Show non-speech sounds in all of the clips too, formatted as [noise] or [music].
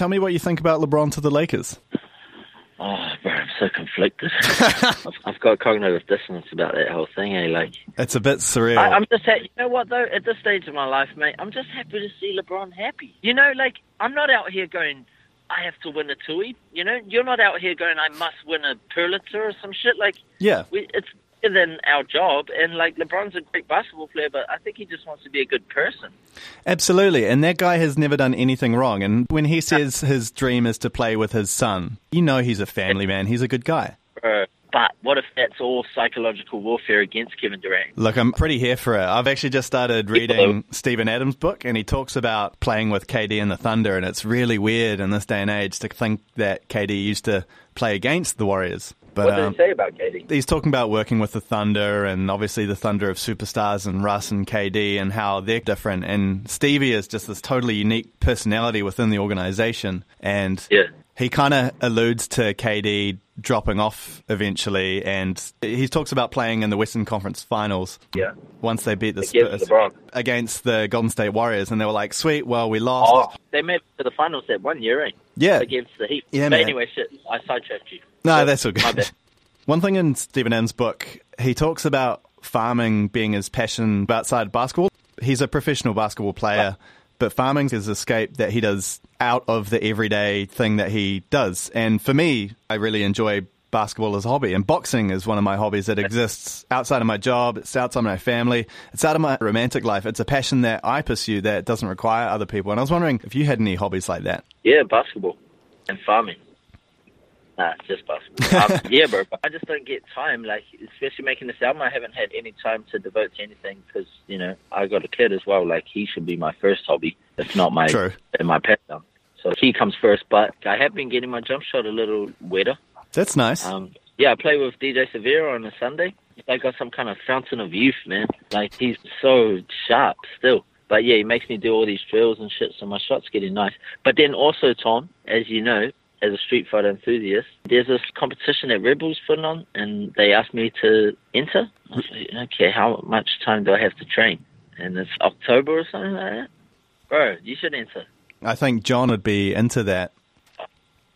Tell me what you think about LeBron to the Lakers. Oh, bro, I'm so conflicted. [laughs] I've, I've got cognitive dissonance about that whole thing. Eh? Like, It's a bit surreal. I, I'm just, ha- you know what though? At this stage of my life, mate, I'm just happy to see LeBron happy. You know, like I'm not out here going, I have to win a Tui. You know, you're not out here going, I must win a Pulitzer or some shit. Like, yeah. we, it's than our job. And like, LeBron's a great basketball player, but I think he just wants to be a good person. Absolutely. And that guy has never done anything wrong. And when he says his dream is to play with his son, you know he's a family man. He's a good guy. Uh, but what if that's all psychological warfare against Kevin Durant? Look, I'm pretty here for it. I've actually just started reading Steven Adams' book, and he talks about playing with KD and the Thunder, and it's really weird in this day and age to think that KD used to play against the Warriors. But What did um, he say about KD? he's talking about working with the Thunder and obviously the Thunder of superstars and Russ and KD and how they're different. And Stevie is just this totally unique personality within the organization. And Yeah. He kind of alludes to KD dropping off eventually. And he talks about playing in the Western Conference finals Yeah. once they beat the Against Spurs LeBron. against the Golden State Warriors. And they were like, sweet, well, we lost. Oh, they made it to the finals that one year, eh? Yeah. Against the Heat. Yeah, but man. anyway, shit, I sidetracked you. No, So, that's all good. [laughs] One thing in Steven Adams' book, he talks about farming being his passion outside basketball. He's a professional basketball player, but farming is escape that he does out of the everyday thing that he does. And for me, I really enjoy basketball as a hobby, and boxing is one of my hobbies that exists outside of my job. It's outside of my family. It's out of my romantic life. It's a passion that I pursue that doesn't require other people. And I was wondering if you had any hobbies like that. Yeah, basketball and farming. Nah, just basketball. um, [laughs] yeah, bro. I just don't get time. Like, especially making this album, I haven't had any time to devote to anything because you know I got a kid as well. Like, he should be my first hobby, if not my True. and my pastime. So he comes first. But I have been getting my jump shot a little wetter. That's nice. Um, yeah, I play with DJ Sir-Vere on a Sunday. I got some kind of fountain of youth, man. Like he's so sharp still. But yeah, he makes me do all these drills and shit, so my shot's getting nice. But then also, Tom, as you know, as a Street Fighter enthusiast, there's this competition that Red Bull's putting on, and they asked me to enter. I was like, okay, how much time do I have to train? And it's October or something like that. Bro, you should enter. I think John would be into that.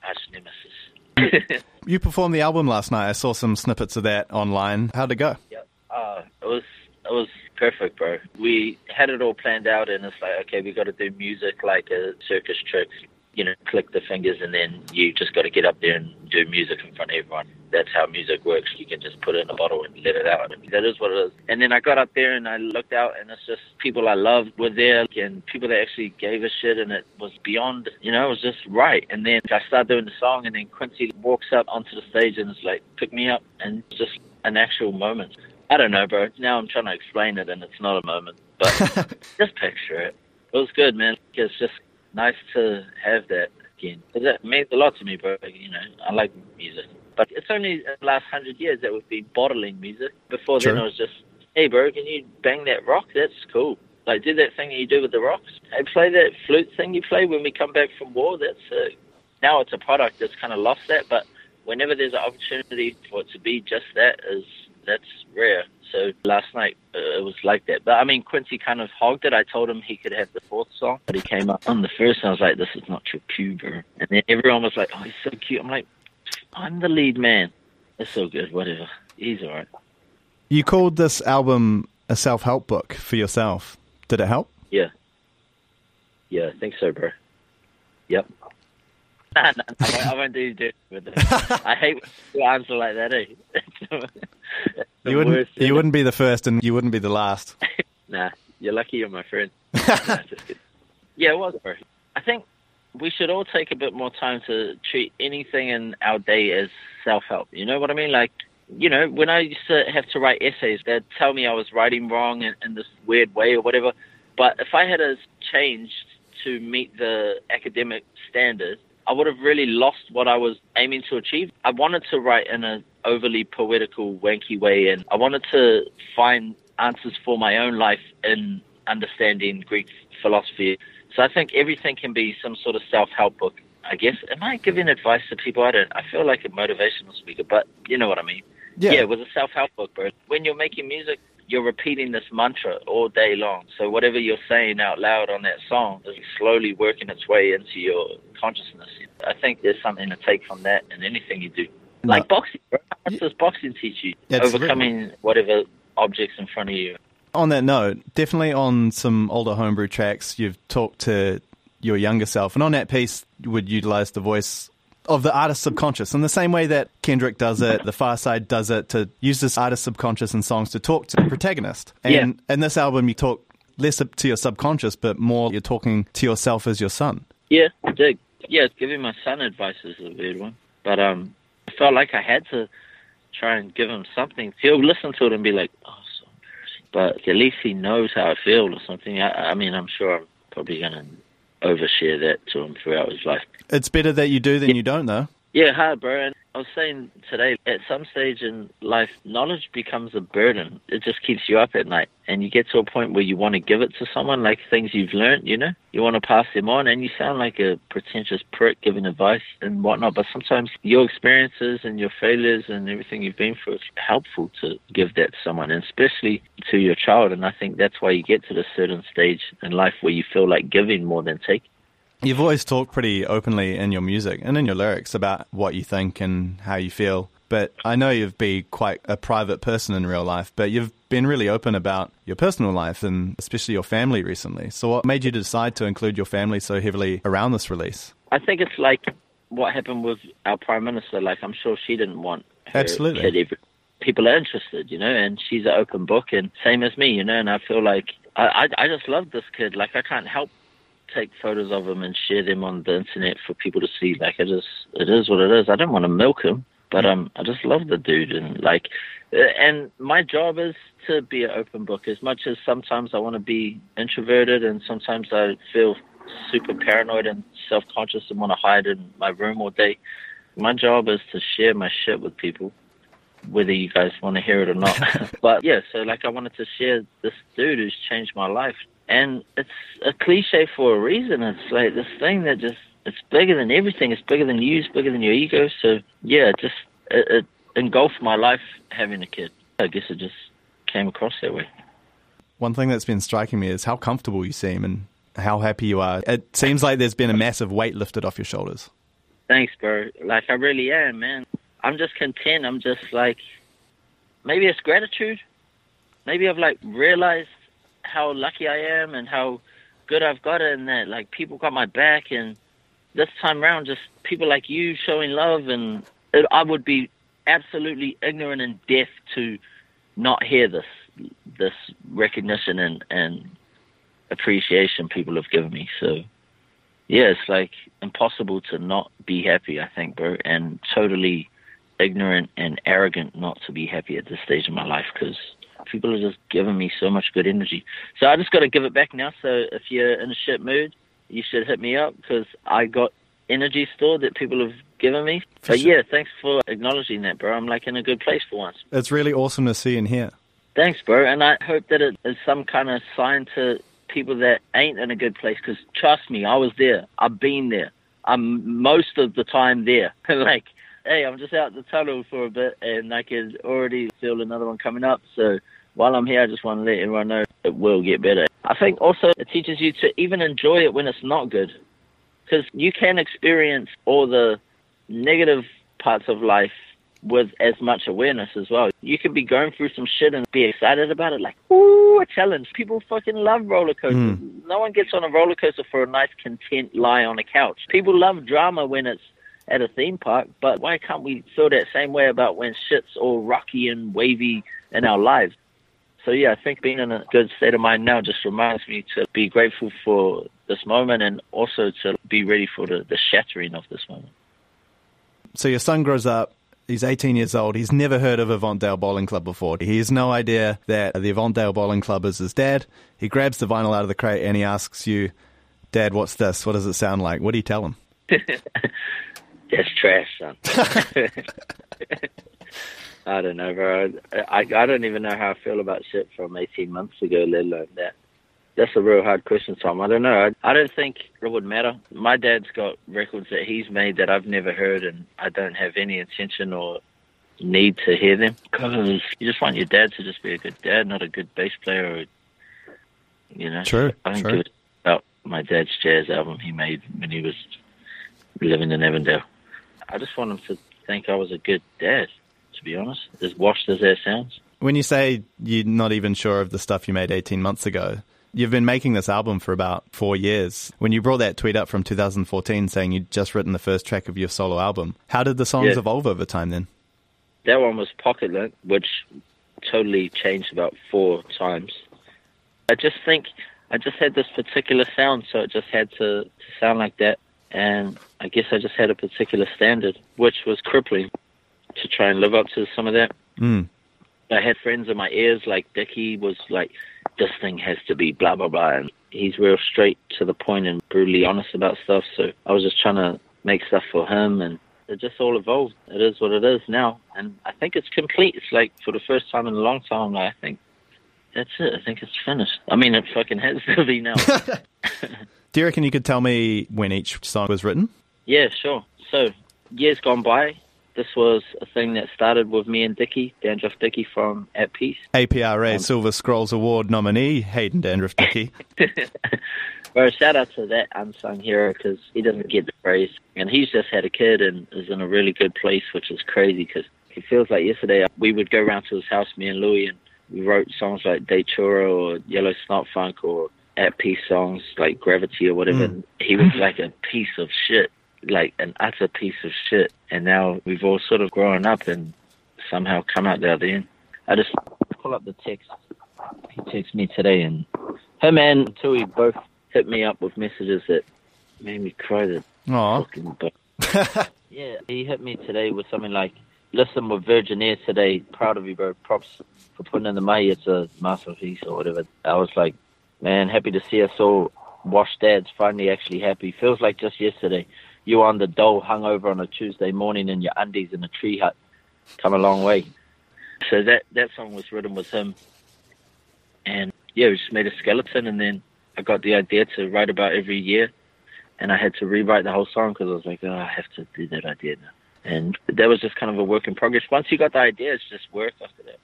Arch nemesis. [laughs] You performed the album last night. I saw some snippets of that online. How'd it go? Yeah, uh, it was it was perfect, bro. We had it all planned out, and it's like, okay, we got to do music like a circus trick. You know, click the fingers, and then you just got to get up there and do music in front of everyone. That's how music works. You can just put it in a bottle and let it out. I mean, that is what it is. And then I got up there and I looked out, and it's just people I loved were there, and people that actually gave a shit, and it was beyond. You know, it was just right. And then I started doing the song, and then Quincy walks up onto the stage, and it's like, pick me up, and it's just an actual moment. I don't know, bro. Now I'm trying to explain it, and it's not a moment, but [laughs] just picture it. It was good, man. It's just nice to have that again. 'Cause It means a lot to me, bro. You know, I like music, but it's only in the last hundred years that we've been bottling music. Before then, it was just, hey, bro, can you bang that rock? That's cool. Like, do that thing that you do with the rocks. Hey, play that flute thing you play when we come back from war. That's uh, now it's a product that's kind of lost that, but whenever there's an opportunity for it to be just that, is that's rare. So last night uh, it was like that. But I mean, Quincy kind of hogged it. I told him he could have the fourth song, but he came up on the first, and I was like, "This is not your cue, bro." And then everyone was like, "Oh, he's so cute." I'm like, "I'm the lead man." It's so good. Whatever. He's all right. You called this album a self help book for yourself. Did it help? Yeah. Yeah, I think so, bro. Yep. [laughs] Nah, nah, I, won't, I won't do do with it. [laughs] I hate when answer like that, eh? [laughs] You wouldn't. You wouldn't be the first, and you wouldn't be the last. [laughs] Nah, you're lucky you're my friend. [laughs] Nah, yeah, it was. I think we should all take a bit more time to treat anything in our day as self-help. You know what I mean? Like, you know, when I used to have to write essays, they'd tell me I was writing wrong in, in this weird way or whatever. But if I had a changed to meet the academic standard, I would have really lost what I was aiming to achieve. I wanted to write in an overly poetical, wanky way, and I wanted to find answers for my own life in understanding Greek philosophy. So I think everything can be some sort of self-help book. I guess. Am I giving advice to people? I don't. I feel like a motivational speaker, but you know what I mean. Yeah. Yeah, it was a self-help book, bro. When you're making music, you're repeating this mantra all day long. So whatever you're saying out loud on that song is slowly working its way into your consciousness. I think there's something to take from that in anything you do. Like boxing. Bro. How does boxing teach you? It's Overcoming whatever objects in front of you. On that note, definitely on some older homebrew tracks, you've talked to your younger self, and on that piece, you would utilize the voice of the artist's subconscious in the same way that Kendrick does it, the Pharcyde does it, to use this artist's subconscious in songs to talk to the protagonist. And in this album, you talk less to your subconscious, but more you're talking to yourself as your son. Yeah, I dig. Yeah, giving my son advice is a weird one. But um, I felt like I had to try and give him something. He'll listen to it and be like, oh, so embarrassing. But at least he knows how I feel or something. I, I mean, I'm sure I'm probably going to overshare that to him throughout his life. It's better that you do than you don't, though. Yeah, hard, bro. And I was saying today, at some stage in life, knowledge becomes a burden. It just keeps you up at night. And you get to a point where you want to give it to someone, like things you've learned, you know? You want to pass them on, and you sound like a pretentious prick giving advice and whatnot. But sometimes your experiences and your failures and everything you've been through is helpful to give that to someone, and especially to your child. And I think that's why you get to this certain stage in life where you feel like giving more than taking. You've always talked pretty openly in your music and in your lyrics about what you think and how you feel. But I know you've been quite a private person in real life, but you've been really open about your personal life and especially your family recently. So, what made you decide to include your family so heavily around this release? I think it's like what happened with our prime minister. Like I'm sure she didn't want Absolutely. people are interested, you know, and she's an open book, and same as me, you know. And I feel like I I, I just love this kid. Like I can't help take photos of him and share them on the internet for people to see. Like it is it is what it is. I don't want to milk him, but um I just love the dude and like uh, and my job is to be an open book as much as sometimes I want to be introverted and sometimes I feel super paranoid and self-conscious and want to hide in my room all day. My job is to share my shit with people, whether you guys want to hear it or not. [laughs] but yeah, so like I wanted to share this dude who's changed my life, and it's a cliche for a reason. It's like this thing that just it's bigger than everything. It's bigger than you. It's bigger than your ego. So yeah, it just it, it engulfed my life having a kid. I guess it just came across that way. One thing that's been striking me is how comfortable you seem and how happy you are. It seems like there's been a massive weight lifted off your shoulders. Thanks, bro. Like I really am, man. I'm just content. I'm just like maybe it's gratitude. Maybe I've like realized how lucky I am and how good I've got it and that like people got my back and this time around just people like you showing love and it, I would be absolutely ignorant and deaf to not hear this this recognition and and appreciation people have given me. So yeah, it's like impossible to not be happy, I think, bro, and totally ignorant and arrogant not to be happy at this stage of my life because people are just giving me so much good energy. So I just got to give it back now. So if you're in a shit mood, you should hit me up because I got energy stored that people have given me. But sure. yeah, thanks for acknowledging that, bro. I'm like in a good place for once. It's really awesome to see and hear. Thanks, bro. And I hope that it is some kind of sign to people that ain't in a good place. Because trust me, I was there. I've been there. I'm most of the time there. [laughs] like, hey, I'm just out the tunnel for a bit, and I can already feel another one coming up. So while I'm here, I just want to let everyone know it will get better. I think also it teaches you to even enjoy it when it's not good. Because you can experience all the negative parts of life with as much awareness as well. You could be going through some shit and be excited about it, like, ooh, a challenge. People fucking love roller coasters. Hmm. No one gets on a roller coaster for a nice, content lie on a couch. People love drama when it's at a theme park, but why can't we feel that same way about when shit's all rocky and wavy in our lives? So yeah, I think being in a good state of mind now just reminds me to be grateful for this moment and also to be ready for the, the shattering of this moment. So your son grows up. He's 18 years old. He's never heard of Avantdale Bowling Club before. He has no idea that the Avantdale Bowling Club is his dad. He grabs the vinyl out of the crate and he asks you, Dad, what's this? What does it sound like? What do you tell him? [laughs] That's trash, son. [laughs] [laughs] I don't know, bro. I, I don't even know how I feel about shit from 18 months ago, let alone that. That's a real hard question, Tom. I don't know. I, I don't think it would matter. My dad's got records that he's made that I've never heard, and I don't have any intention or need to hear them because you just want your dad to just be a good dad, not a good bass player. Or, you know, True, I don't true. give a about my dad's jazz album he made when he was living in Avondale. I just want him to think I was a good dad. To be honest, as washed as that sounds. When you say you're not even sure of the stuff you made 18 months ago, you've been making this album for about four years. When you brought that tweet up from 2014 saying you'd just written the first track of your solo album, how did the songs Yeah. evolve over time then? That one was Pocket Lint, which totally changed about four times. I just think I just had this particular sound, so it just had to, to sound like that. And I guess I just had a particular standard, which was crippling to try and live up to some of that. Mm. I had friends in my ears, like Dickie was like, this thing has to be blah, blah, blah. And he's real straight to the point and brutally honest about stuff. So I was just trying to make stuff for him and it just all evolved. It is what it is now. And I think it's complete. It's like for the first time in a long time, I think that's it. I think it's finished. I mean, it fucking has to be now. [laughs] [laughs] Do you reckon you could tell me when each song was written? Yeah, sure. So, years gone by, this was a thing that started with me and Dickie, Dandruff Dickie from At Peace. APRA Um, Silver Scrolls Award nominee Hayden Dandruff Dickey. [laughs] Well, shout out to that unsung hero because he doesn't get the praise. And he's just had a kid and is in a really good place, which is crazy because it feels like yesterday we would go around to his house, me and Louie, and we wrote songs like Datura or Yellow Snot Funk or At Peace songs like Gravity or whatever. And he was like a piece of shit, like an utter piece of shit. And now we've all sort of grown up and somehow come out the other end. I just pull up the text. He texted me today and him and Tui both hit me up with messages that made me cry the fucking [laughs] yeah, he hit me today with something like, listen with Virgin Air today, proud of you, bro. Props for putting in the money. It's a masterpiece or whatever. I was like, man, happy to see us all washed dads finally actually happy. Feels like just yesterday. You on the dole, hungover on a Tuesday morning in your undies in a tree hut. Come a long way. So that that song was written with him, and yeah, we just made a skeleton, and then I got the idea to write about every year, and I had to rewrite the whole song because I was like, oh, I have to do that idea now, and that was just kind of a work in progress. Once you got the idea, it's just work after that.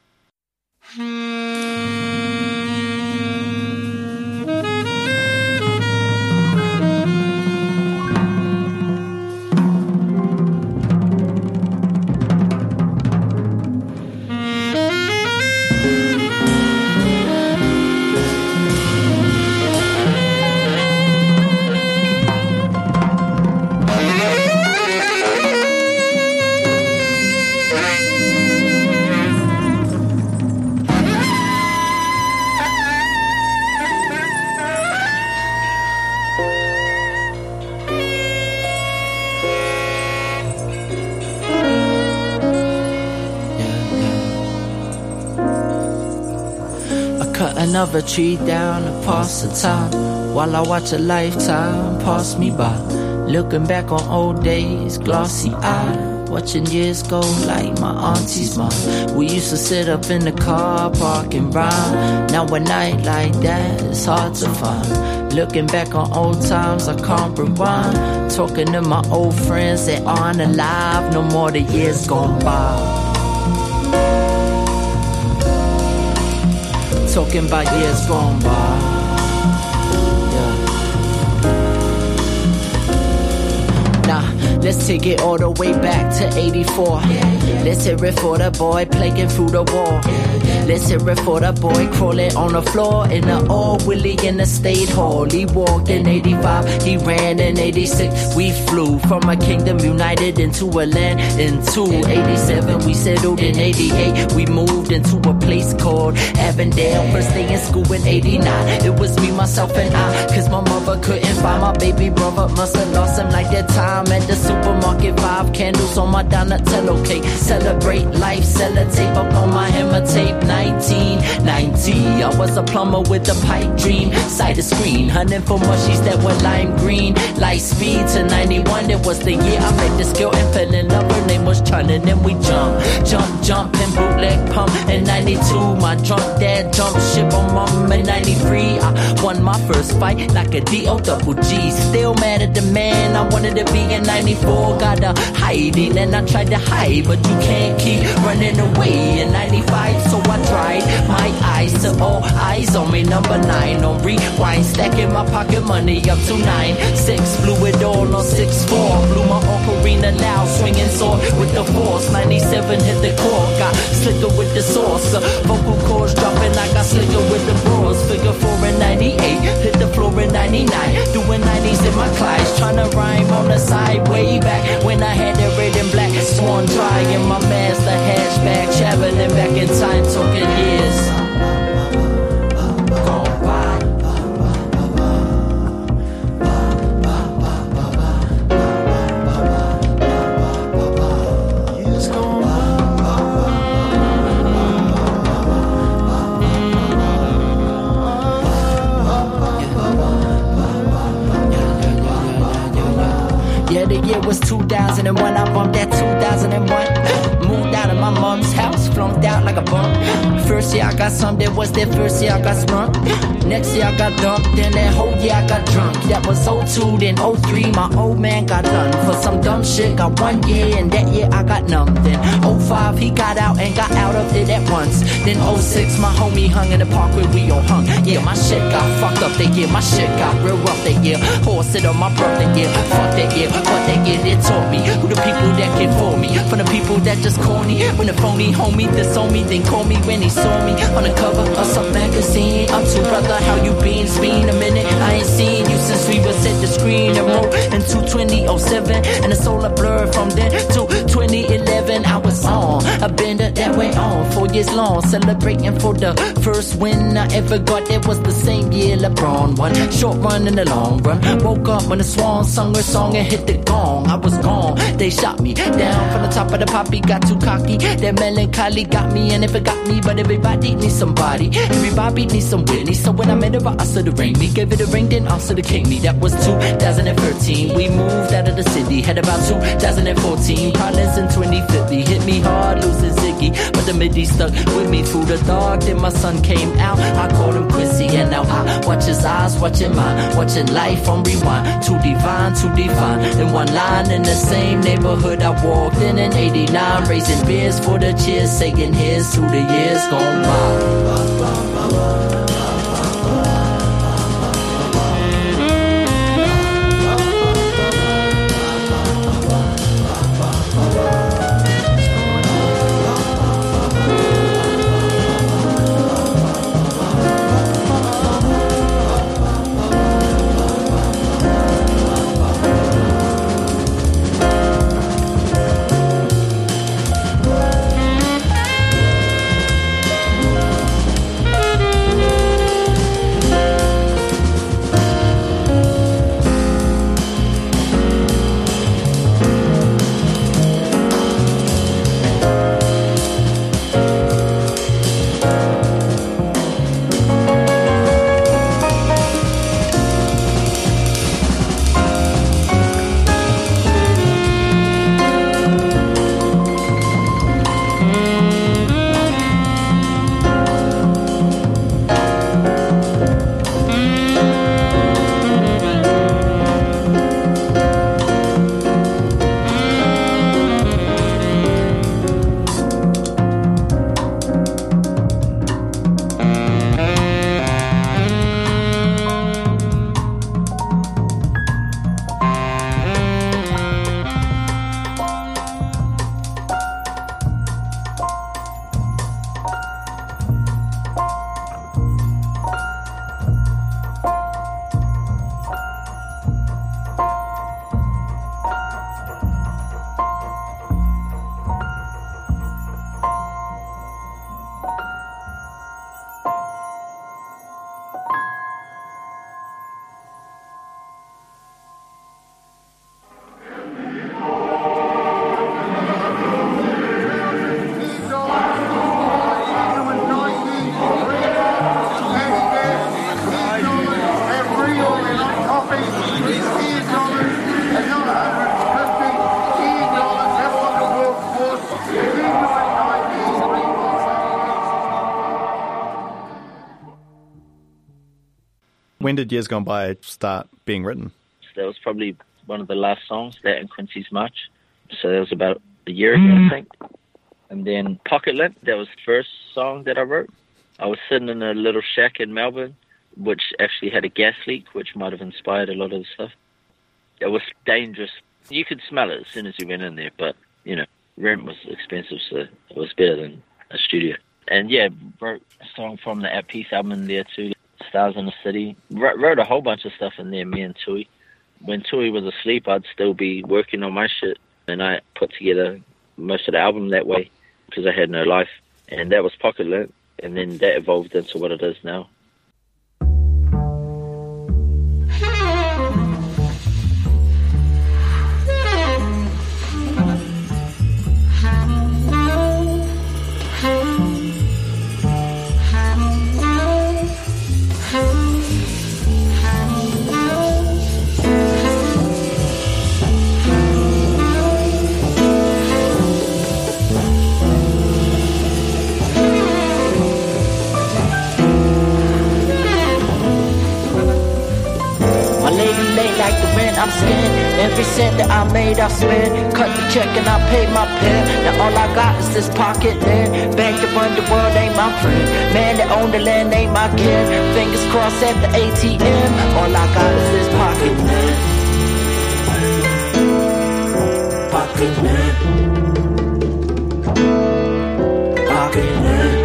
Another tree down to pass the time while I watch a lifetime pass me by. Looking back on old days, glossy eyed. Watching years go like my auntie's mom. We used to sit up in the car park and rhyme. Now a night like that is hard to find. Looking back on old times, I can't rewind. Talking to my old friends that aren't alive, no more the years gone by. Talking about years gone by. Let's take it all the way back to 84. Let's hear it for the boy playing through the wall. Let's hear it for the boy crawling on the floor in the old Willie in the state hall. He walked in 85, he ran in 86. We flew from a kingdom united into a land into 87. We settled in 88. We moved into a place called Avondale. First day in school in 89. It was me, myself, and I. Cause my mother couldn't find my baby brother. Must have lost him like that time at the supermarket. Five candles on my Donatello cake. Celebrate life, sell a tape up on my hammer tape. 1990. I was a plumber with a pipe dream. Side of screen, hunting for mushies that were lime green. Light speed to 91. It was the year I met this girl and fell in love. Her name was Chun, and then we jump, jump, jump, and bootleg pump. In 92, my drunk dad jumped ship on mom. In 93, I won my first fight like a D-O double G. Still mad at the man I wanted to be in 94. Got a high hiding and I tried to hide, but you can't keep running away. In 95, so I tried my eyes to all eyes on me. Number nine on rewind, stacking my pocket money up to nine. Six, blew it all on six four. Blew my ocarina loud, swinging sword with the force. 97 hit the core, got slicker with the sauce. Vocal cords dropping, I got slicker with the bros. Figure four and 98, hit the floor in 99. Doing 90s in my class, trying to rhyme on the side way back when I had it red and black. Swan dry in my master hatchback, traveling back in time, talking years. 2001. I bumped that 2001. Mom's house, flunked out like a bum. First year I got some, that was that first year I got sprung. Next year I got dumped, then that whole year I got drunk. That was 02, then 03, my old man got done. For some dumb shit, got one year, and that year I got numb. Then 05, he got out and got out of it at once. Then 06, my homie hung in the park where we all hung. Yeah, my shit got fucked up that year, my shit got real rough that year. Horse it on my birthday year, fuck that year, fuck that year, it taught me who the people that can for me. From the people that just corny. When the phony homie disown me, then call me when he saw me on the cover of some magazine. I'm too brother, how you been? It's been a minute. I ain't seen you since we was at the screen and wrote in 2007. And it's all a blur from then to 2011. On. I've been that way on four years long, celebrating for the first win I ever got. It was the same year LeBron won. Short run in the long run. Woke up when the swan sung her song and hit the gong. I was gone. They shot me down from the top of the poppy. Got too cocky. That melancholy got me, and it got me, but everybody needs somebody. Everybody needs some Whitney. So when I met her, I asked the ring me. Gave it a ring, then asked the king me. That was 2013. We moved out of the city. Had about 2014. Problems in 2050. Hit me hard, losing Ziggy. But the midi stuck with me through the dark. Then my son came out. I called him Quincy, and now I watch his eyes, watching mine. Watching life on rewind. Too divine, too divine. In one line in the same neighborhood I walked in in 89. Raising beers for the cheers. Saying here's to the years gone by. When did Years Gone By start being written? That was probably one of the last songs, that and Quincy's March. So that was about a year ago, I mm. think. And then Pocket Lint, that was the first song that I wrote. I was sitting in a little shack in Melbourne, which actually had a gas leak, which might have inspired a lot of the stuff. It was dangerous. You could smell it as soon as you went in there, but, you know, rent was expensive, so it was better than a studio. And yeah, wrote a song from the At Peace album in there too, Stars in the City. Wrote, wrote a whole bunch of stuff in there, me and Tui. When Tui was asleep, I'd still be working on my shit, and I put together most of the album that way because I had no life. And that was Pocket Lint, and then that evolved into what it is now. I'm spent. Every cent that I made, I spent. Cut the check and I pay my pen. Now all I got is this pocket land. Bank of underworld ain't my friend. Man that own the land ain't my kid. Fingers crossed at the ATM. All I got is this pocket land. Pocket land. Pocket land.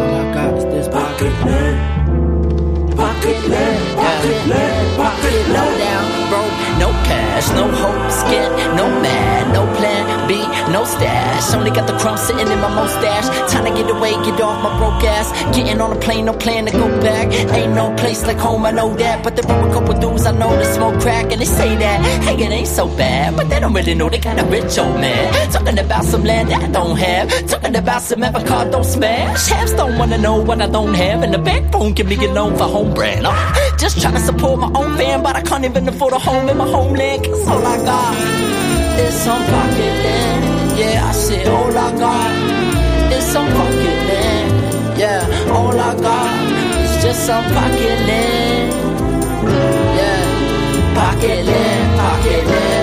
All I got is this pocket land. Pocket land. Pocket land. Pocket broke, no cash, no hope, scared, no man, no plan No stash. Only got the crumbs sitting in my mustache. Time to get away, get off my broke ass. Getting on a plane, no plan to go back. Ain't no place like home, I know that. But there are a couple dudes I know that smoke crack and they say that, hey, it ain't so bad. But they don't really know they got a rich old man. Talking about some land that I don't have. Talking about some ever car don't smash. Halves don't wanna know what I don't have. And the backbone can me a loan for home brand. Uh, just trying to support my own fan, but I can't even afford a home in my homeland. Cause all I got is some pocket land. Yeah, I said oh, all I got is some pocket land. Yeah, oh, all I got is just some pocket land. Yeah, pocket land, pocket land,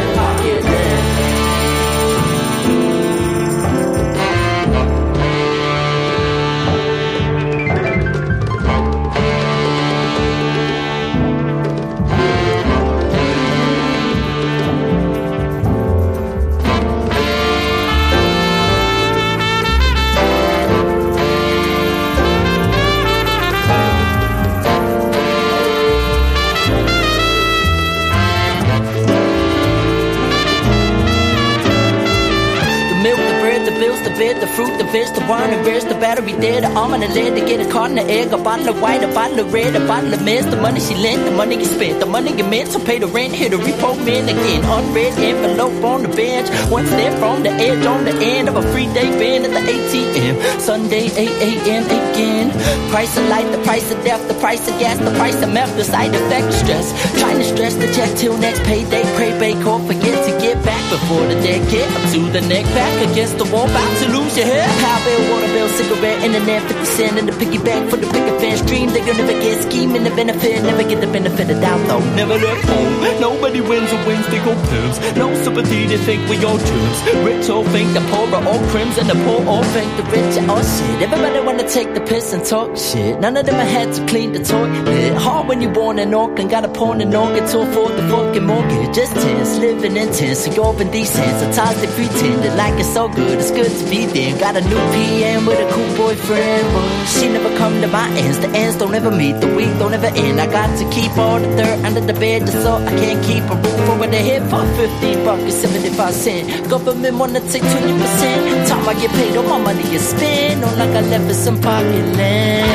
fruit, the veg, the wine, the rest, the battery dead, the arm and the lead, to get a carton of egg, a bottle of white, a bottle of red, a bottle of mist, the money she lent, the money you spent, the money you meant. To pay the rent, hit a repo man again, unread envelope on the bench, one step from the edge on the end of a free day band at the ATM, Sunday 8 a.m. again, price of light, the price of death, the price of gas, the price of meth, the side effect stress, trying to stress the check till next payday, pray, bake, or forget to get back before the dead get up to the neck, back against the wall, about to lose power bill, water bill, cigarette, internet, 50 cent in the piggyback for the bigger fan stream, they gonna never get scheming the benefit, never get the benefit of doubt though, never left home, nobody wins or wins, they go pims, no sympathy, they think we all trims, rich all think the poor are all crims, and the poor all think the rich are oh, all shit, everybody wanna take the piss and talk shit, none of them are had to clean the toilet, hard when you're born in Auckland, got a pawn and organ to afford the fucking mortgage, just tense, living intense, so you're desensitized, they pretend pretending like it's so good, it's good to be there, got a new PM with a cool boyfriend, but she never come to my ends, the ends don't ever meet, the week don't ever end, I got to keep all the dirt under the bed just so I can't keep a roof over the head. For 50 bucks and 75 cents, government wanna take 20%, time I get paid, all my money is spent, all I left is some pocket land.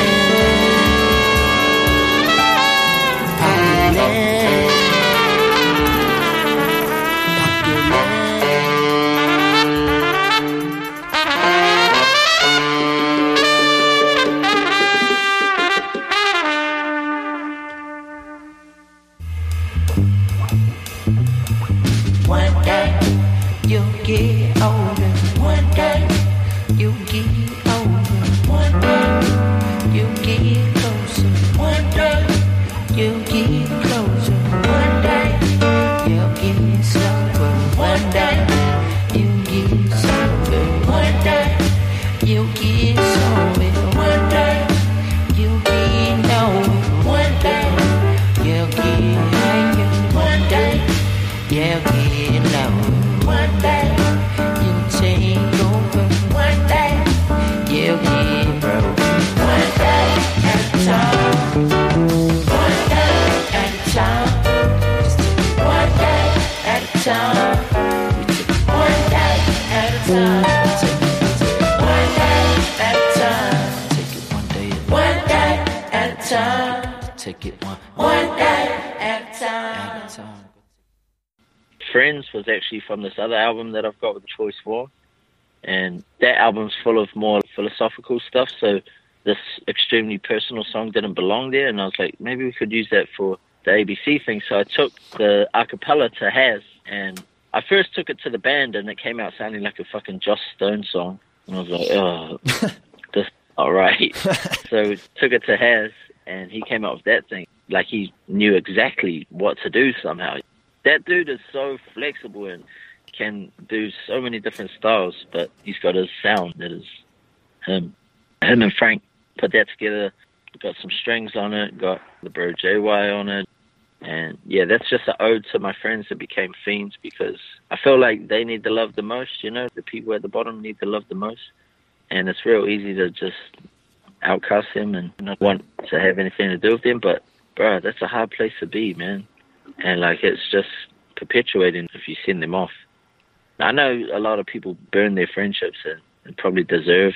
Pocket land. Full of more philosophical stuff. So this extremely personal song didn't belong there, and I was like, maybe we could use that for the ABC thing. So I took the acapella to Has, and I first took it to the band, and it came out sounding like a fucking Joss Stone song, and I was like, oh, [laughs] this all right. so took it to Has, and he came up with that thing. Like he knew exactly what to do somehow. That dude is so flexible and can do so many different styles, but he's got his sound that is him. Him and Frank put that together, got some strings on it, got the bro JY on it. And yeah, that's just an ode to my friends that became fiends because I feel like they need the love the most, you know, the people at the bottom need the love the most. And it's real easy to just outcast them and not want to have anything to do with them. But, bro, that's a hard place to be, man. And like, it's just perpetuating if you send them off. I know a lot of people burn their friendships and, and probably deserve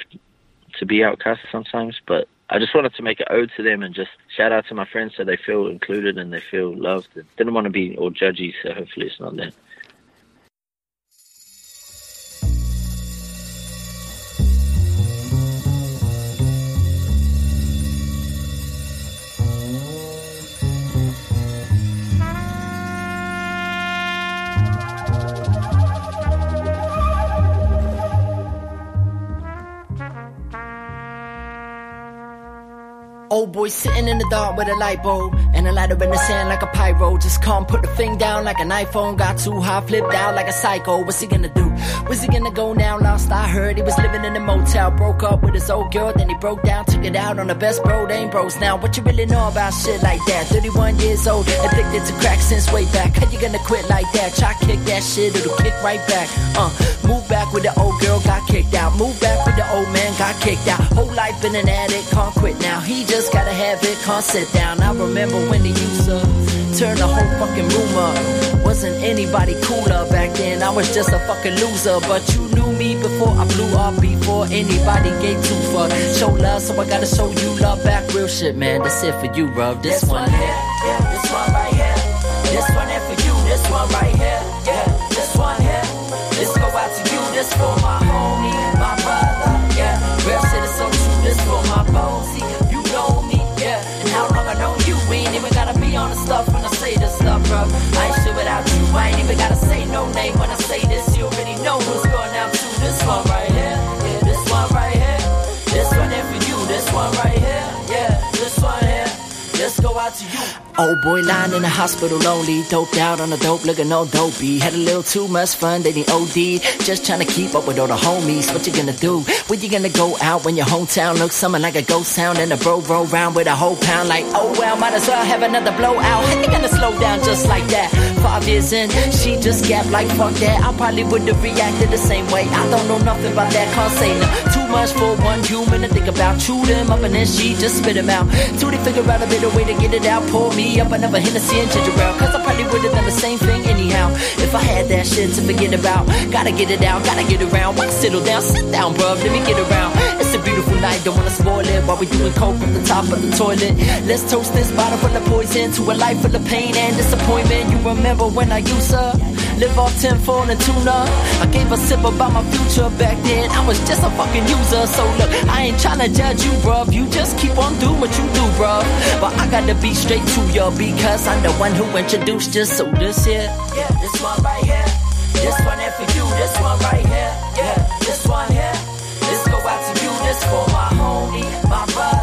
to be outcast sometimes, but I just wanted to make an ode to them and just shout out to my friends so they feel included and they feel loved. And didn't want to be all judgy, so hopefully it's not that. Old boy sitting in the dark with a light bulb and a lighter in the sand like a pyro. Just come put the thing down like an iPhone. Got too high, flipped out like a psycho. What's he gonna do? Where's he gonna go now? Lost, I heard he was living in a motel. Broke up with his old girl, then he broke down, took it out on the best bro. They ain't bros now. What you really know about shit like that? 31 years old, addicted to crack since way back. How you gonna quit like that? Try kick that shit, it'll kick right back. Uh, move back with the old girl, got kicked out. Move back with the old man, got kicked out. Whole life in an addict, can't quit now. He just gotta have it, can't sit down. I remember when he used to turn the whole fucking room up. Wasn't anybody cooler back then. I was just a fucking loser, but you knew me before I blew up. Before anybody gave two fuck. Show love, so I gotta show you love back. Real shit, man. That's it for you, bro. This, This one one here, yeah, this one right here. This one here for you, this one right here, yeah, this one here. This go out to you, this for name when I say this. You already know who's going out to this one right here, yeah, this one right here. This one here for you, this one right here, yeah, this one here. Let's go out to you. Old boy lying in the hospital lonely, doped out on the dope, looking all dopey. Had a little too much fun, then he OD. Just trying to keep up with all the homies. What you gonna do? When you gonna go out when your hometown looks something like a ghost town? And the bro roll round with a whole pound, like, oh well, might as well have another blowout. You gonna slow down just like that? Five years in, she just gapped like fuck that. I probably would have reacted the same way. I don't know nothing about that, can't say no. Too much for one human to think about. Chew them up and then she just spit them out. Till they figure out a better way to get it out. Pour me up another Hennessy and ginger ale. Cause I probably would have done the same thing anyhow. If I had that shit to forget about. Gotta get it out, gotta get around. Why settle down, sit down, bruv, let me get around. It's a beautiful night, don't wanna spoil it. While we doing coke from the top of the toilet. Let's toast this bottle full of poison to a life full of pain and disappointment. You remember when I used to live off tenfold and tuna? I gave a sip about my future back then. I was just a fucking user. So look, I ain't tryna judge you, bruv. You just keep on doing what you do, bruv. But I gotta be straight to you because I'm the one who introduced you. So this here, Yeah, this one right here. This one here for you. This one right here. Yeah, this one here. This go out to you. This for my homie, my brother.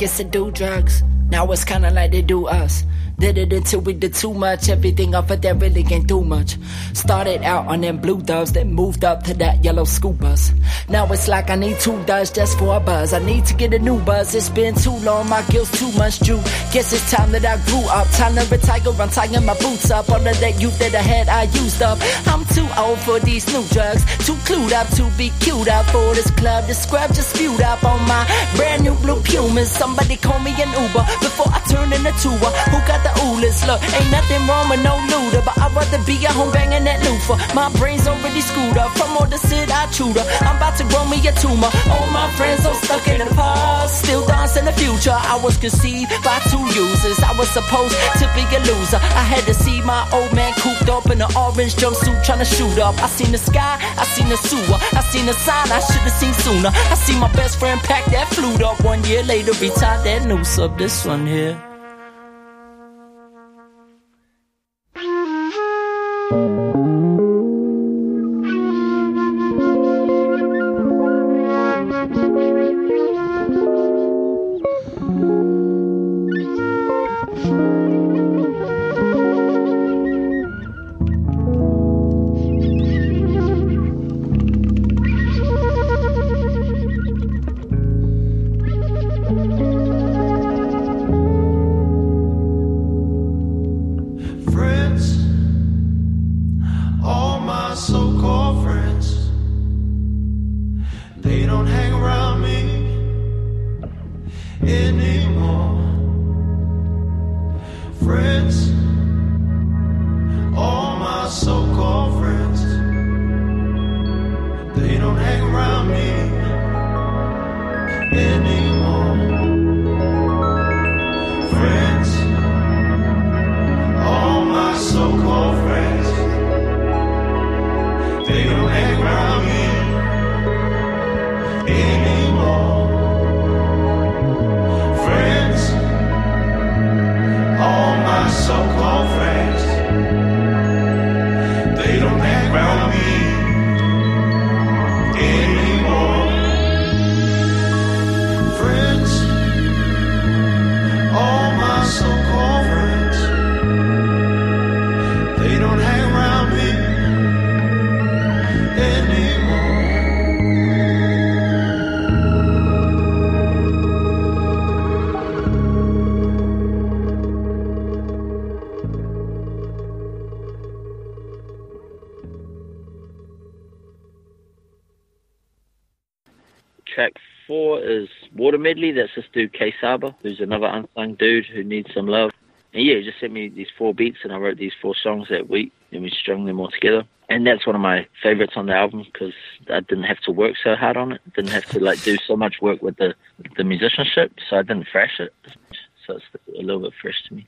Used to do drugs? Now it's kinda like they do us. Did it until we did too much. Everything off of that really ain't do much. Started out on them blue doves, then moved up to that yellow school bus. Now it's like I need two doves just for a buzz. I need to get a new buzz. It's been too long, my guilt's too much due. Guess it's time that I grew up. Time to retire, I'm tying my boots up. All of that youth that I had, I used up. I'm too old for these new drugs. Too clued up to be cute up for this club. The scrub just spewed up on my brand new blue Pumas. Somebody call me an Uber before I turn into Tua. Who got the? Look, ain't nothing wrong with no looter, but I'd rather be at home banging that loofah. My brain's already screwed up from all the shit I chewed up. I'm about to grow me a tumor. All my friends are stuck in the past, still dancing the future. I was conceived by two users. I was supposed to be a loser. I had to see my old man cooped up in an orange jumpsuit trying to shoot up. I seen the sky, I seen the sewer, I seen the sign I should have seen sooner. I see my best friend pack that flute up one year later, retired that noose up. This one here. Medley. That's this dude K Saba, who's another unsung dude who needs some love. And yeah, he just sent me these four beats, and I wrote these four songs that week, and we strung them all together. And that's one of my favorites on the album because I didn't have to work so hard on it. Didn't have to like do so much work with the the musicianship, so I didn't thrash it. So it's a little bit fresh to me.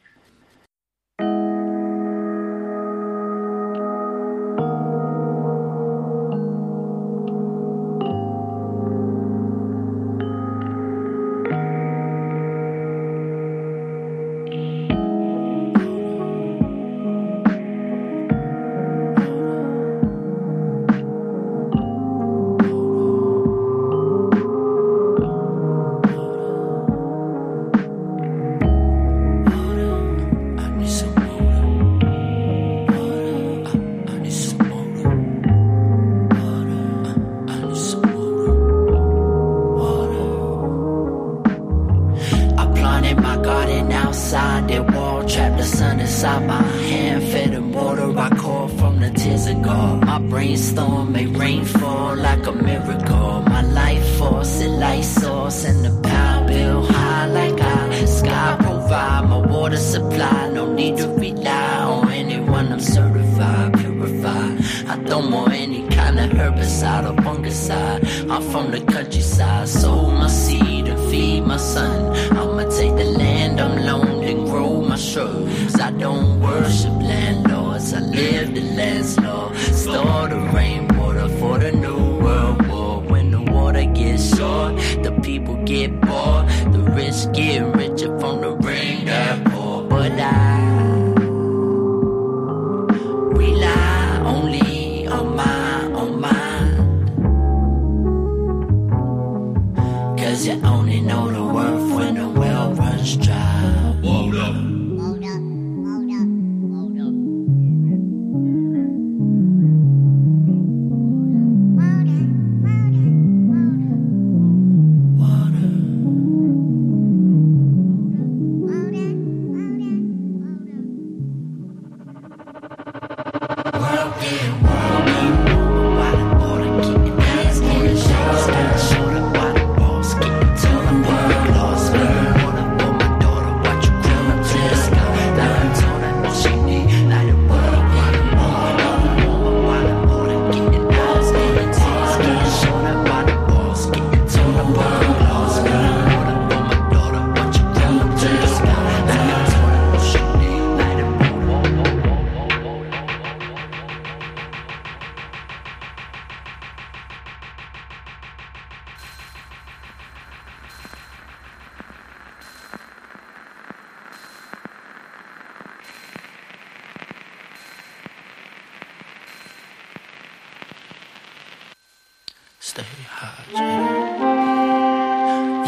Stay hydrated.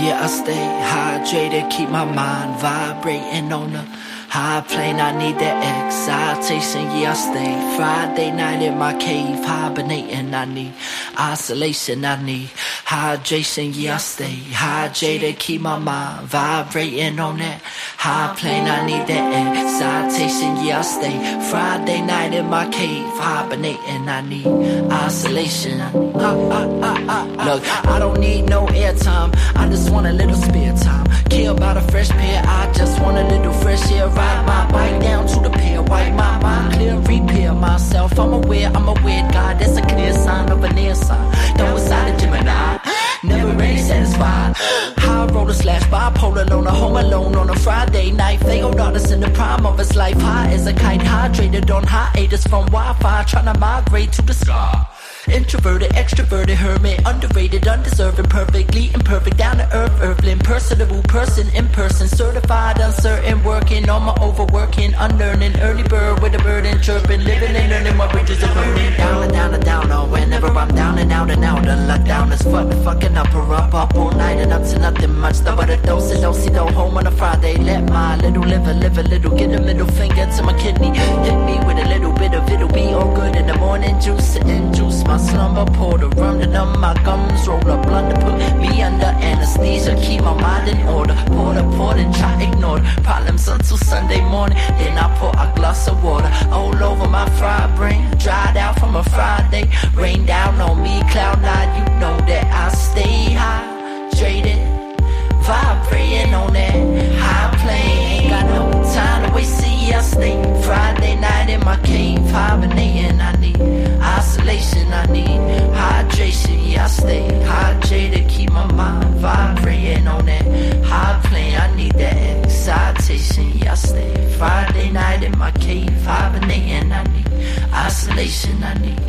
Yeah, I stay hydrated, keep my mind vibrating on the high plane. I need that excitation. Yeah, I stay Friday night in my cave, hibernating. I need isolation. I need hydration. Yeah, I stay hydrated, keep my mind vibrating on that high plane. I need that air. Citation, Yeah, I stay Friday night in my cave, hibernating. I need isolation. Ah, ah, ah. Look, I don't need no airtime. I just want a little spare time. Care about a fresh pair. I just want a little fresh air. Ride my bike down to the pier. Wipe my mind clear. Repair myself. I'm aware. I'm a weird guy. That's a clear sign of a near sign. Don't aside a Gemini. Really satisfied. High roller slash bipolar loner, home alone on a Friday night. Failed artist in the prime of his life. High as a kite, hydrated on hiatus from Wi-Fi, trying to migrate to the sky. Introverted, extroverted, hermit, underrated, undeserving, perfectly imperfect, down to earth, earthling, personable person, in person, certified, uncertain, working on my overworking, unlearning, early bird with a burden, chirping, living and learning, my bridges are burning. Down and down and down, oh, whenever I'm down and out and out, and locked down as fuck, fucking up or up, up all night and up to nothing much. Stuff but a dose, a dose, do home on a Friday. Let my little liver live a little, get a middle finger to my kidney, hit me with a little bit of it'll be all good in the morning, juice, sitting juice, my slumber, pour the rum to numb my gums, roll a blunt to put me under anesthesia, keep my mind in order, pour the pour and try ignore the problems until Sunday morning, then I pour a glass of water. All over my fried brain, dried out from a Friday, rain down on me, cloud nine, you know that I stay hydrated, vibrating on that high plane, ain't got no time to waste, see I stay Friday night in my cave, hibernating, I need isolation, I need hydration, yeah I stay hydrated, keep my mind vibrating on that high plane, I need that excitation, yeah I stay Friday night in my cave, hibernating, I need isolation, I need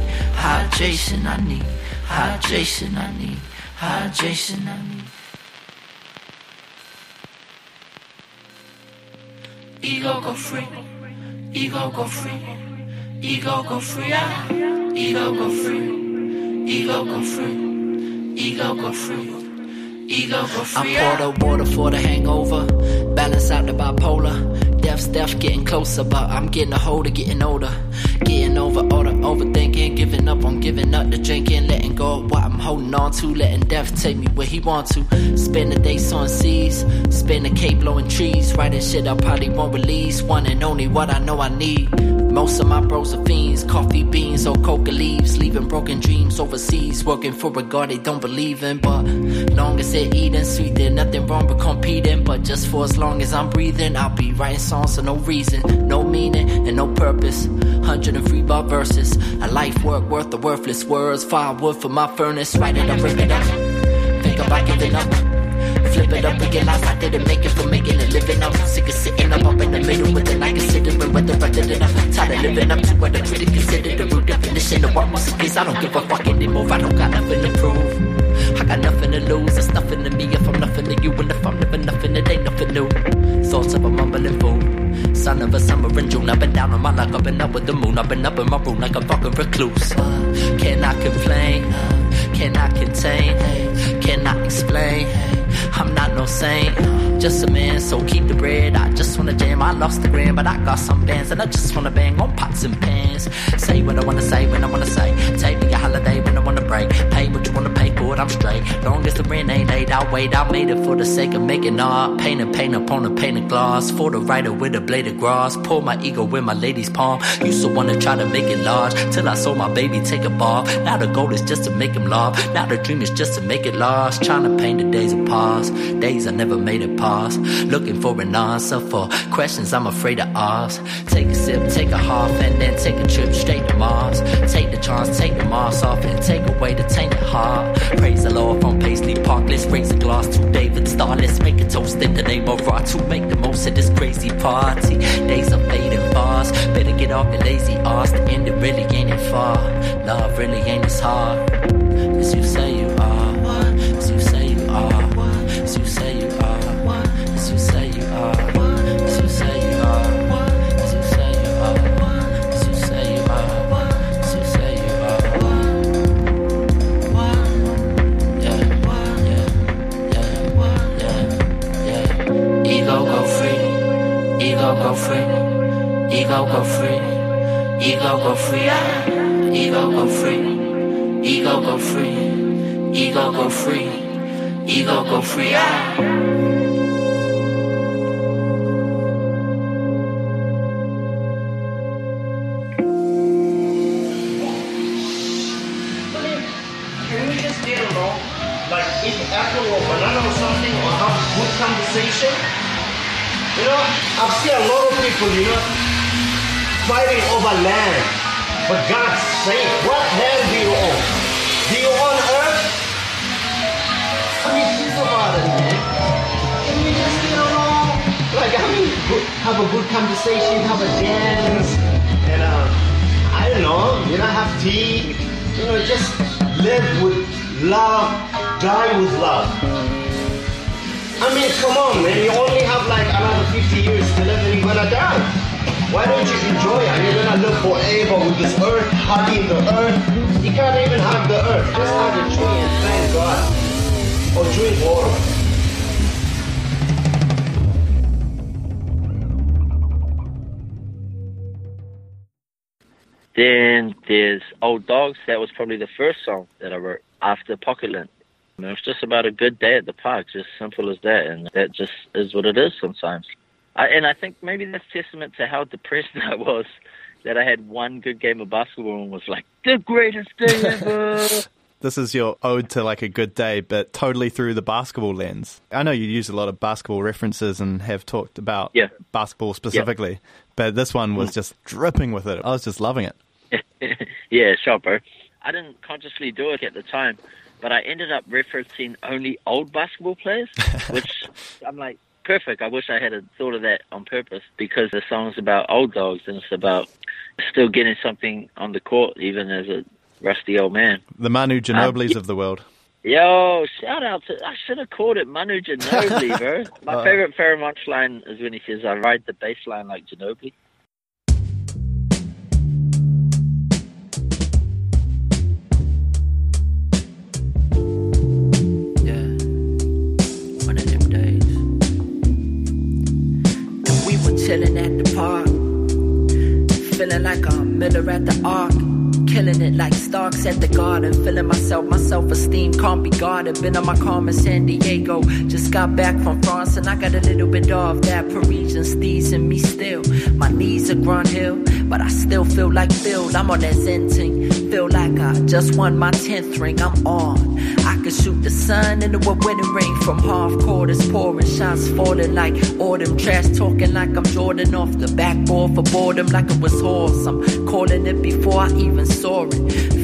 hydration, I need hydration, I need hydration, I need Ego go free, ego go free, ego go free, ah. Ego go free, ego go free, ego go free. Ego go free. I pour the water for the hangover, balance out the bipolar. Death's death getting closer, but I'm getting a hold of getting older. Getting over all the overthinking, giving up on giving up the drinking, letting go of what I'm holding on to, letting death take me where he wants to. Spend the day sowing seeds, spend the cape blowing trees, writing shit I probably won't release. One and only what I know I need. Most of my bros are fiends, coffee beans or coca leaves, leaving broken dreams overseas, working for a god they don't believe in. But long as they're eating sweet, there's nothing wrong with competing. But just for as long as I'm breathing, I'll be writing songs for no reason, no meaning, and no purpose. 103 bar verses, a life work worth the worthless words. Firewood for my furnace, write it up, rip it up. Think about giving up. Flip it up, realize I didn't make it for making a living. I'm sick of sitting up, up in the middle with the night considering whether I did it. I'm tired of living up to what the critic considered the root definition of what music is. I don't give a fuck anymore. I don't got nothing to prove. I got nothing to lose. It's nothing to me if I'm nothing to you. And if I'm living nothing, it ain't nothing new. Thoughts of a mumbling fool. Son of a summer in June. I've been down on my luck. I've been up with the moon. I've been up in my room like a fucking recluse. Uh, can I complain? Can I contain? Can I explain? I'm not no saint, just a man, so keep the bread. I just wanna jam, I lost the grand, but I got some bands, and I just wanna bang on pots and pans. Say what I wanna say when I wanna say. Take me a holiday when I wanna break. Pay what you wanna pay for it, I'm straight. Long as the rent ain't late, I'll wait. I made it for the sake of making art. Paint and paint upon a painted glass. For the writer with a blade of grass. Pour my ego in my lady's palm. Used to wanna try to make it large, till I saw my baby take a bath. Now the goal is just to make him laugh. Now the dream is just to make it last. Trying to paint the days of past. Days I never made it past. Looking for an answer for questions I'm afraid to ask. Take a sip, take a half, and then take a trip straight to Mars. Take the chance, take the mask off, and take away the tainted heart. Praise the Lord from Paisley Park. Let's raise a glass to David Starr. Let's make a toast in the name of Ra to make the most of this crazy party. Days are fading fast. Better get off your lazy ass. The end it really ain't it far. Love really ain't as hard as you say you are. As you say you are. As you say you are. Ego go free. Ego go free. Ah. Ego go free. Ego go free. Ego go free. Ego go free. Ah. Can we eat apple or banana or something or have good conversation? You know, I've seen a lot of people, you know, fighting over land. For God's sake, what land do you own? Do you own earth? I mean, think it, man. Can we just get along? Like, I mean, have a good conversation, have a dance, and uh, I don't know, you know, have tea. You know, just live with love, die with love. I mean, come on, man. You only have like another 50 years to live and you're gonna die. Why don't you enjoy it? You're gonna live forever with this earth, hugging the earth. You can't even hug the earth. Just hug a tree and thank God. Or drink water. Then there's Old Dogs. That was probably the first song that I wrote after Pocketland. I mean, it was just about a good day at the park, just simple as that. And that just is what it is sometimes. I, and I think maybe that's testament to how depressed [laughs] I was that I had one good game of basketball and was like, the greatest day [laughs] ever. This is your ode to like a good day, but totally through the basketball lens. I know you use a lot of basketball references and have talked about Yeah. basketball specifically, but this one was mm. just dripping with it. I was just loving it. [laughs] yeah, sure, bro. I didn't consciously do it at the time, but I ended up referencing only old basketball players, which I'm like, perfect. I wish I had thought of that on purpose because the song's about old dogs and it's about still getting something on the court, even as a rusty old man. The Manu um, Ginobili's yeah. of the world. Yo, shout out to, I should have called it Manu Ginobili, bro. [laughs] My favorite Fairmont line is when he says, I ride the bass line like Ginobili. Chilling at the park, feeling like a Miller at the Ark. Killing it like Starks at the garden. Feeling myself, my self esteem can't be guarded. Been on my calm in San Diego. Just got back from France and I got a little bit of that Parisian steez in me still. My knees are Grant Hill, but I still feel like Phil. I'm on that Zen. Feel like I just won my 10th ring. I'm on. I can shoot the sun into a wedding ring from half. It's pouring shots falling like autumn. Trash talking like I'm Jordan off the backboard for boredom like it was horse. I'm calling it before I even it.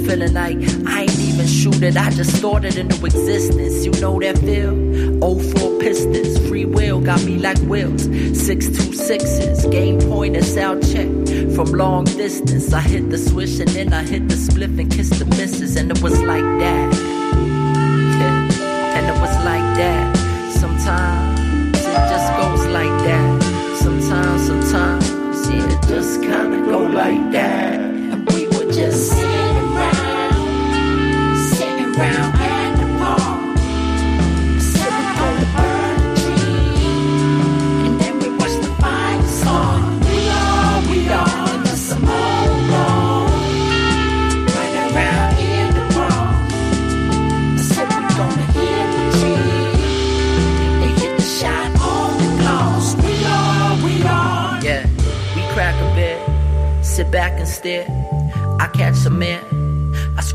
Feeling like I ain't even shoot it. I just it into existence. You know that feel? 04 Pistons. Free will got me like wheels. 626s. Game point is out check. From long distance, I hit the swish and then I hit the spliff and kissed the missus. And it was like that. And it was like that. Sometimes it just goes like that. Sometimes, sometimes, yeah, it just kinda go like that. Were just sitting around, sitting around at the park, sipping on the burning. And then we watched the fire song. We are, we are the Simone Right around in the park. I said we gonna hit the tree. They hit the shot on the glass. We are, we are. Yeah, we crack a bit, sit back and stare. I catch some air.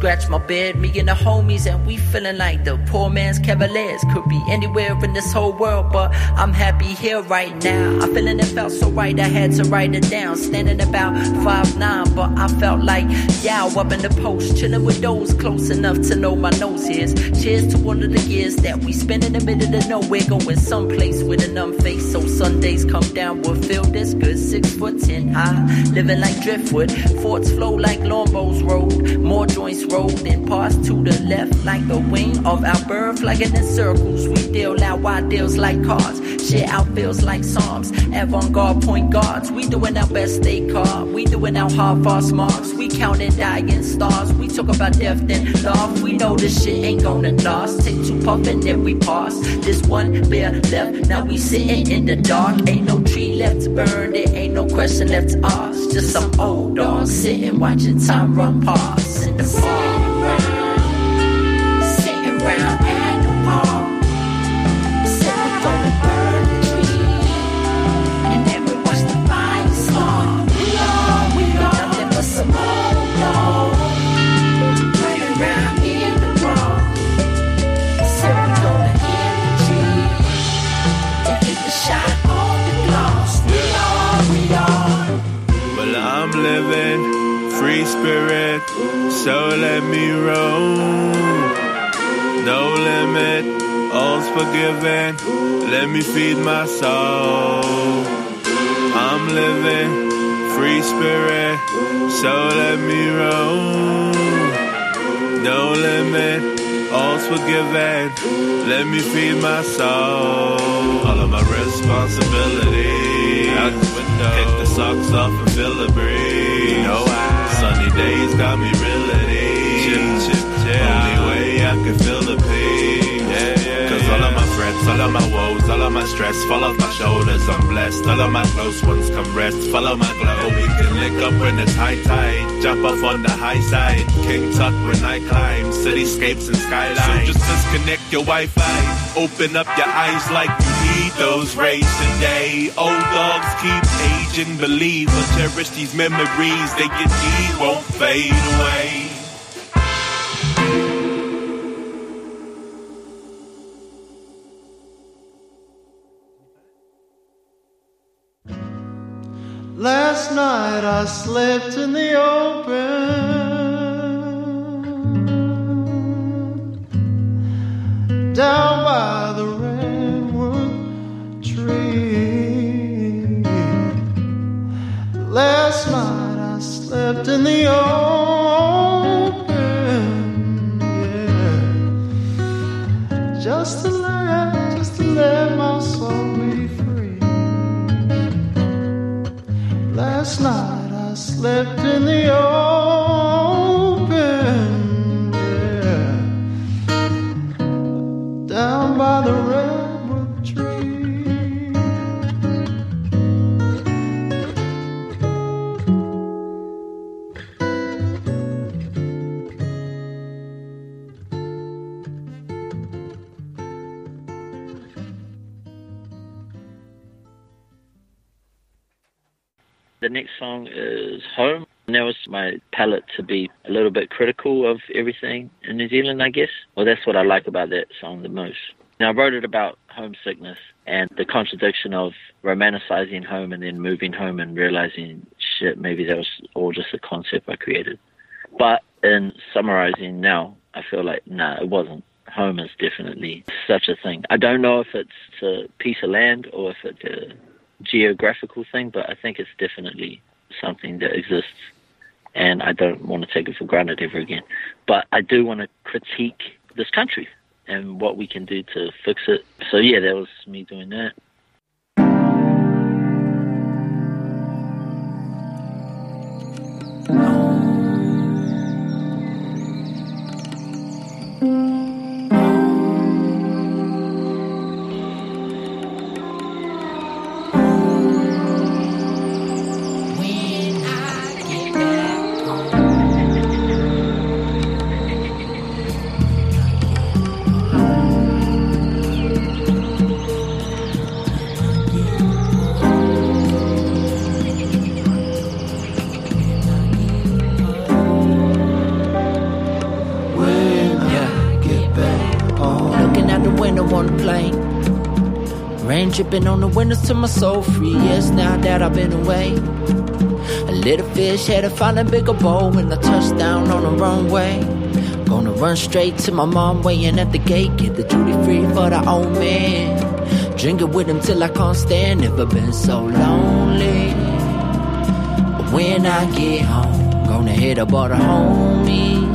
Scratch my bed, me and the homies, and we feeling like the poor man's cavaliers. Could be anywhere in this whole world, but I'm happy here right now. I'm feeling it felt so right, I had to write it down. Standing about five nine, but I felt like Yao up in the post, chilling with those close enough to know my nose is. Cheers to all of the years that we spend in the middle of nowhere, going someplace with a numb face. So Sundays come down, we'll feel this good. Six foot ten high, living like driftwood. Forts flow like Longbows Road. More joints road and pass to the left like the wing of our bird, flagging in circles. We deal out wide deals like cars, shit out feels like psalms. Avant-garde point guards, we doing our best they car. We doing our hard fast marks, we counting dying stars. We talk about death then love. We know this shit ain't gonna last. Take two puff and then we pass. This one beer left, now we sitting in the dark. Ain't no tree left to burn, there ain't no question left to ask. Just some old dogs sitting watching time run past in the park. Me roam. No limit, all's forgiven. Let me feed my soul. I'm living free spirit, so let me roam. No limit, all's forgiven. Let me feed my soul. All of my responsibility out the window. Kick the socks off and feel the breeze. No I. Sunny days got me real Only way I can feel the peace. Yeah, yeah. Cause all of my friends, all of my woes, all of my stress fall off my shoulders. I'm blessed. All of my close ones come rest. Follow my glow. We can lick up when it's high tide. Jump off on the high side. King tuck when I climb. Cityscapes and skylines. So just disconnect your Wi-Fi. Open up your eyes like you need those rays today. Old dogs keep aging. Believe or cherish these memories. They get deep, won't fade away. Last night I slept in the open down by the redwood tree. Last night I slept in the open, yeah. Just slept in the open, next song is Home. And that was my palette to be a little bit critical of everything in New Zealand, I guess. Well, that's what I like about that song the most. Now, I wrote it about homesickness and the contradiction of romanticizing home and then moving home and realizing, shit, maybe that was all just a concept I created. But in summarizing now, I feel like, nah, it wasn't. Home is definitely such a thing. I don't know if it's a piece of land or if it's a geographical thing, but I think it's definitely something that exists, and I don't want to take it for granted ever again. But I do want to critique this country and what we can do to fix it. So yeah, that was me doing that. Window on the plane. Rain dripping on the windows till my soul free. years now that I've been away. A little fish had to find a bigger bowl when I touched down on the runway. Gonna run straight to my mom waiting at the gate. Get the duty free for the old man. Drink it with him till I can't stand. Never been so lonely. But when I get home, gonna hit up all the homies.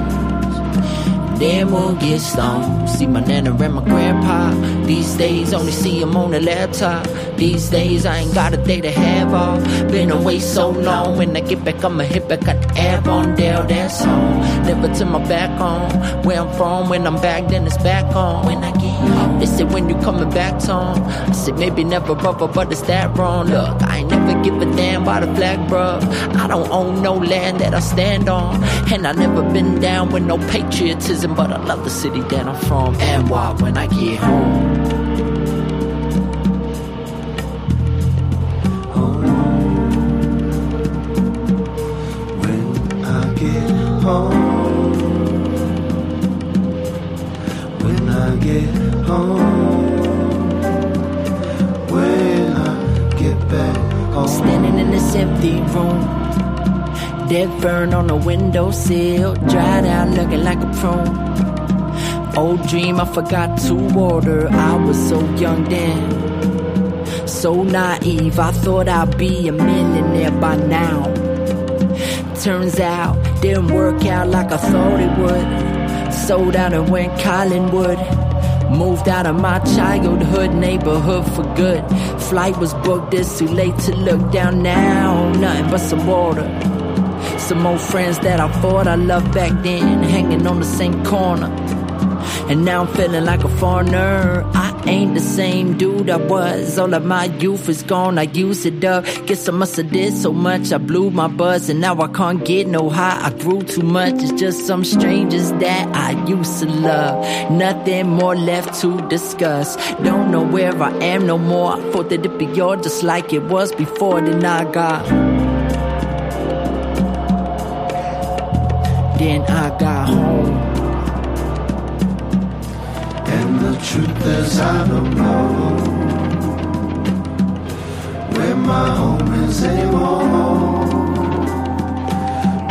then we'll get stoned. See my nana and my grandpa. These days, only see them on the laptop. These days, I ain't got a day to have off. Been away so long. When I get back, I'ma hit back. Got the app on down, that's. Never turn my back on. Where I'm from, when I'm back, then it's back on. When I get home, they said when you coming back, Tom. I said maybe never, brother, but it's that wrong. Look, I ain't never give a damn by the flag, bruh. I don't own no land that I stand on. And I never been down with no patriotism, but I love the city that I'm from. And why when I get home? When I get home, when I get home, when I get back home. Standing in this empty room. Dead fern on the windowsill. Dried out looking like a prune. Old dream I forgot to order. I was so young then. So naive, I thought I'd be a millionaire by now. Turns out, didn't work out like I thought it would. Sold out and went Collingwood. Moved out of my childhood neighborhood for good. Flight was booked, it's too late to look down now. Nothing but some water. Some old friends that I thought I loved back then, hanging on the same corner. And now I'm feeling like a foreigner. I ain't the same dude I was. All of my youth is gone, I used it up. Guess I must have did so much, I blew my buzz, and now I can't get no high. I grew too much, it's just some strangers that I used to love. Nothing more left to discuss. Don't know where I am no more. I thought that it'd be all just like it was before, then I got. Then I got home. Truth is, I don't know where my home is anymore.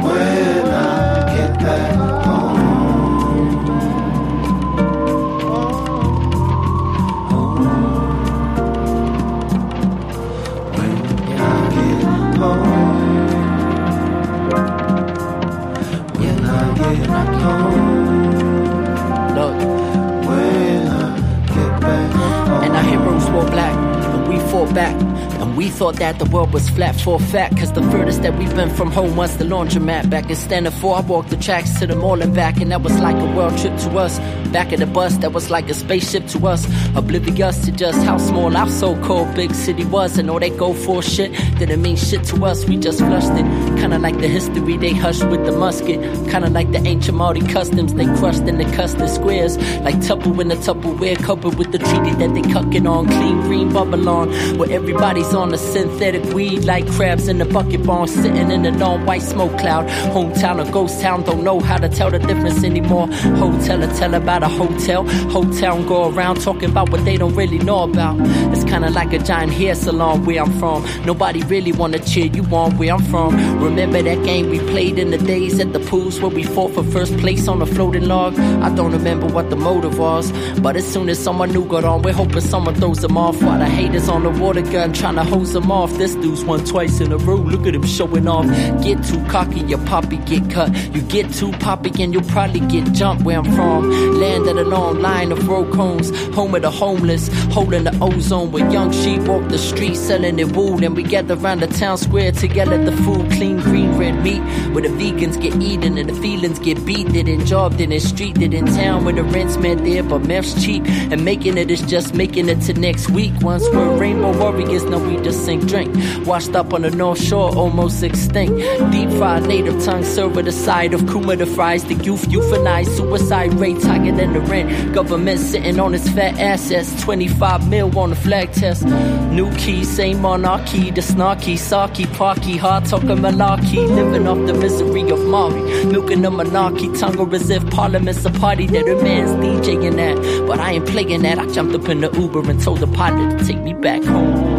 When I get back back. And we thought that the world was flat for a fact. Cause the furthest that we've been from home was the laundromat. Back in Standard 4, I walked the tracks to the mall and back. And that was like a world trip to us. Back of the bus, that was like a spaceship to us. Oblivious to just how small our so called big city was. And all they go for shit didn't mean shit to us. We just flushed it. Kinda like the history they hushed with the musket. Kinda like the ancient Maori customs they crushed in the custard squares. Like Tupper in the Tupperware covered with the treaty that they cucking on. Clean green bubble on. Where everybody's on a synthetic weed like crabs in the bucket barn. Sitting in a long white smoke cloud. Hometown or ghost town, don't know how to tell the difference anymore. Hotel or tell about a hotel. Hotel and go around talking about what they don't really know about. It's kinda like a giant hair salon where I'm from. Nobody really wanna cheer you on where I'm from. Remember that game we played in the days at the pools where we fought for first place on a floating log? I don't remember what the motive was, but as soon as someone new got on, we're hoping someone throws them off. While the haters on the water gun trying to hose them off. This dude's won twice in a row. Look at him showing off. Get too cocky, your poppy get cut. You get too poppy and you'll probably get jumped where I'm from. Land of the long line of road cones, home of the homeless, holding the ozone where young sheep walk the streets selling their wool. And we gather around the town square together. The food, clean, green, red meat, where the vegans get eaten and the feelings get beat. It in job, in street, it in town where the rent's met there, but meth's cheap. And making it is just making it to next week. Once we're rainbow warriors, now we just sink drink. Washed up on the North Shore, almost extinct. Deep fried native tongue served with the side of kumara fries. The youth euthanized, suicide rates higher than the rent. Government sitting on its fat assets. 25 mil on the flag test. New key, same monarchy. The snarky, sarky, parky, hard talking malarkey. Living off the misery of Maori. Milking the monarchy, tongue as if parliament's a party that a man's DJing at. But I ain't playing that. I jumped up in the Uber and told the pilot to take me back home.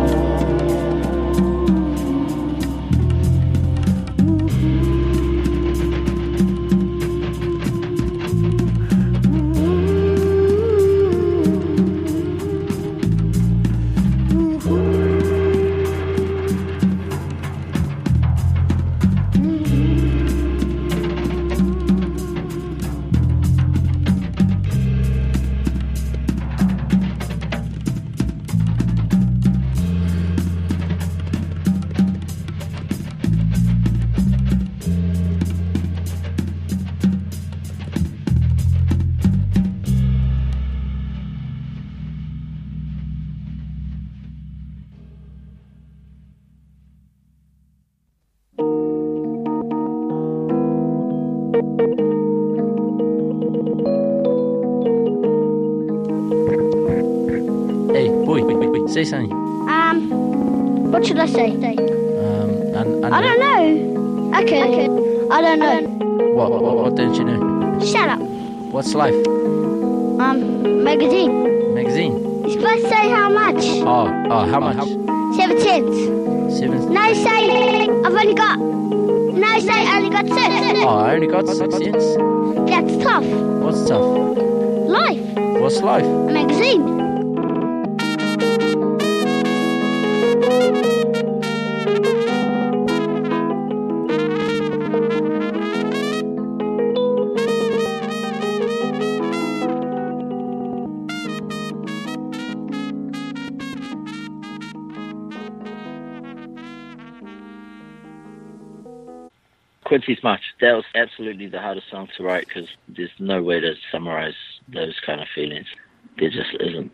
Absolutely the hardest song to write because there's no way to summarize those kind of feelings. There just isn't.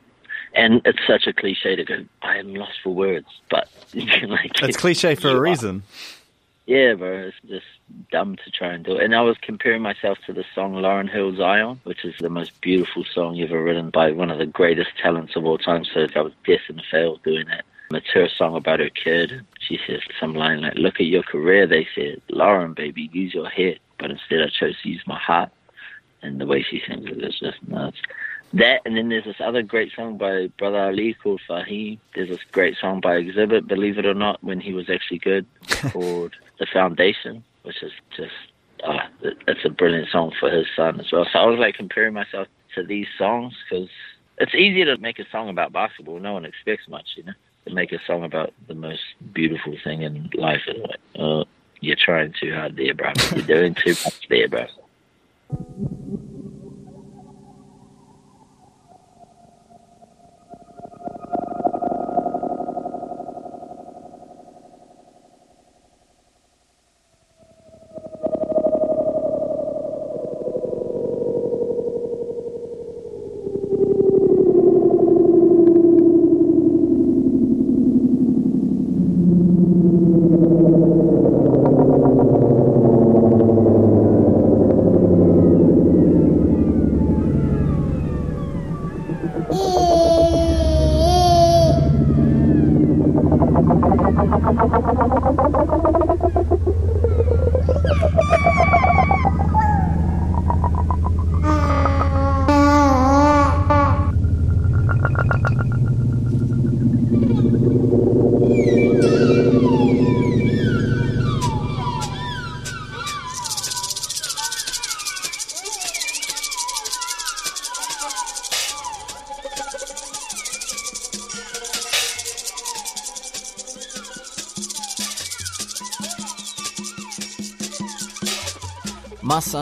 And it's such a cliche to go, I am lost for words, but [laughs] like It's cliche for a reason. Yeah, bro, it's just dumb to try and do it. And I was comparing myself to the song Lauryn Hill Zion, which is the most beautiful song ever written by one of the greatest talents of all time. So I was destined to fail doing that. It's her song about her kid. She says some line like, Look at your career, they said. Lauren, baby, use your head. But instead I chose to use my heart. And the way she sings it is just nuts. That, and then there's this other great song by Brother Ali called Fahim. There's this great song by Xzibit, believe it or not, when he was actually good, [laughs] called The Foundation, which is just, uh, it- it's a brilliant song for his son as well. So I was like comparing myself to these songs because it's easier to make a song about basketball. No one expects much, you know. To make a song about the most beautiful thing in life like, oh, you're trying too hard there, bro. You're doing too much there, bro.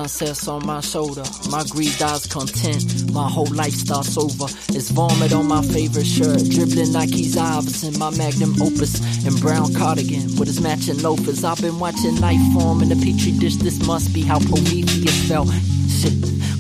My sun sets on my shoulder. My greed dies content. My whole life starts over. It's vomit on my favorite shirt. Dribbling like he's Iverson. My magnum opus and brown cardigan with his matching loafers. I've been watching life form in a petri dish. This must be how Prometheus fell.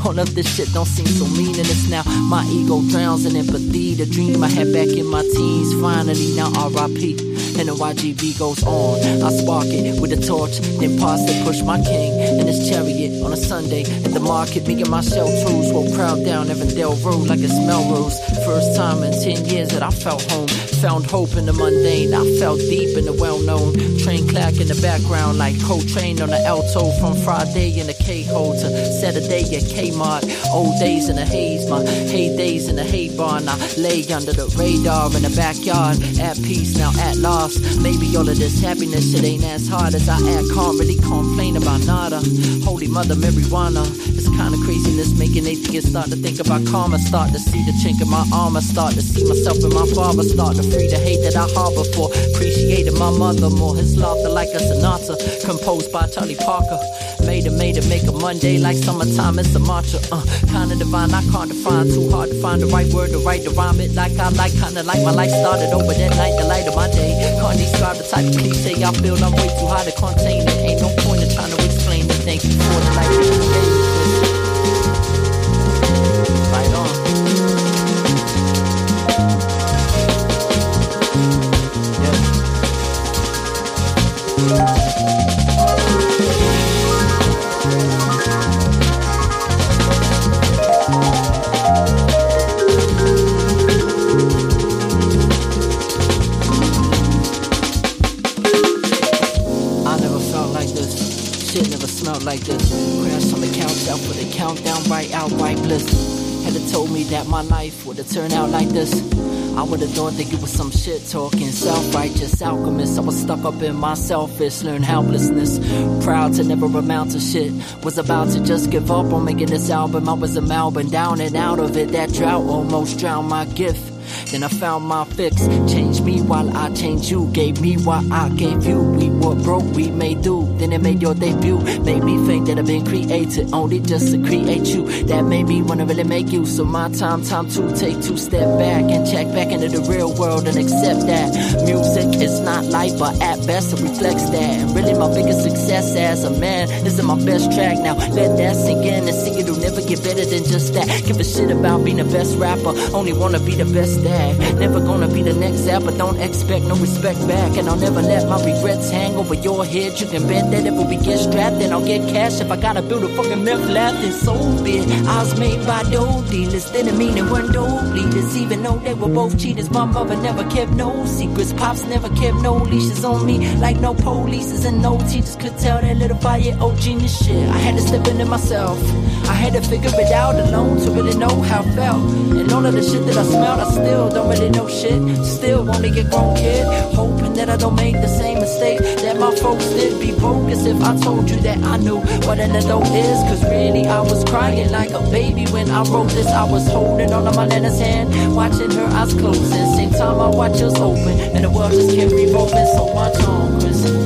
All of this shit don't seem so meaningless now. My ego drowns in empathy. The dream I had back in my teens. Finally, now RIP. And the YGB goes on. I spark it with a torch, then pass it, push my king in his chariot on a Sunday at the market. Me and my shell tools will crowd down Evandale Road like it's Melrose. First time in 10 years that I felt home. Found hope in the mundane. I felt deep in the well known. Train clack in the background like Coltrane on the alto from Friday in the K hole to Saturday at Kmart. Old days in the haze, my heydays in the hay barn. I lay under the radar in the backyard at peace now at last. Maybe all of this happiness shit ain't as hard as I act. Can't really complain about nada. Holy Mother marijuana. It's kind of craziness making atheists start to think about karma. Start to see the chink in my armor. Start to see myself and my father. Start to free the hate that I harbor for. Appreciated my mother more. His laughter like a sonata. Composed by Charlie Parker. Made it, made it, make a Monday like summertime. It's a mantra. Uh, kinda divine, I can't define. Too hard to find the right word to write to rhyme it like I like. Kinda like my life started over that night, the light of my day. Can't describe the type of cliche I feel. I'm way too high to contain it. Ain't no point in trying to explain it. Thank for the life countdown, right out, right bliss. Had it told me that my life would have turned out like this. I would have thought that it was some shit talking, self righteous alchemist. I was stuck up in my selfish, learned helplessness. Proud to never amount to shit. Was about to just give up on making this album. I was a Melbourne down and out of it. That drought almost drowned my gift. Then I found my fix. Changed me while I changed you. Gave me what I gave you. We were broke, we made do. Then it made your debut. Made me think that I've been created only just to create you. That made me wanna really make use of my time. Time to take two step back and check back into the real world and accept that music is not life, but at best it reflects that. And really, my biggest success as a man. This is my best track now. Let that sink in and see it'll never get better than just that. Give a shit about being the best rapper. Only wanna be the best dad. Never gonna be the next app, but don't expect no respect back. And I'll never let my regrets hang over your head. You can bet that if we get strapped, then I'll get cash. If I gotta build a fucking myth lab, then so be it. I was made by dope dealers, didn't mean it weren't dope leaders. Even though they were both cheaters, my mother never kept no secrets. Pops never kept no leashes on me, like no polices and no teachers could tell that little five-year-old genius shit. I had to step into myself. I had to figure it out alone to really know how I felt. And all of the shit that I smelled, I still don't really know shit. Still wanna get grown, kid. Hoping that I don't make the same mistake that my folks did. Be bogus if I told you that I knew what an adult is. Cause really, I was crying like a baby when I wrote this. I was holding on to my Lena's hand, watching her eyes close. closing. Same time I watch us open, and the world just kept revolving. So watch on, Chris.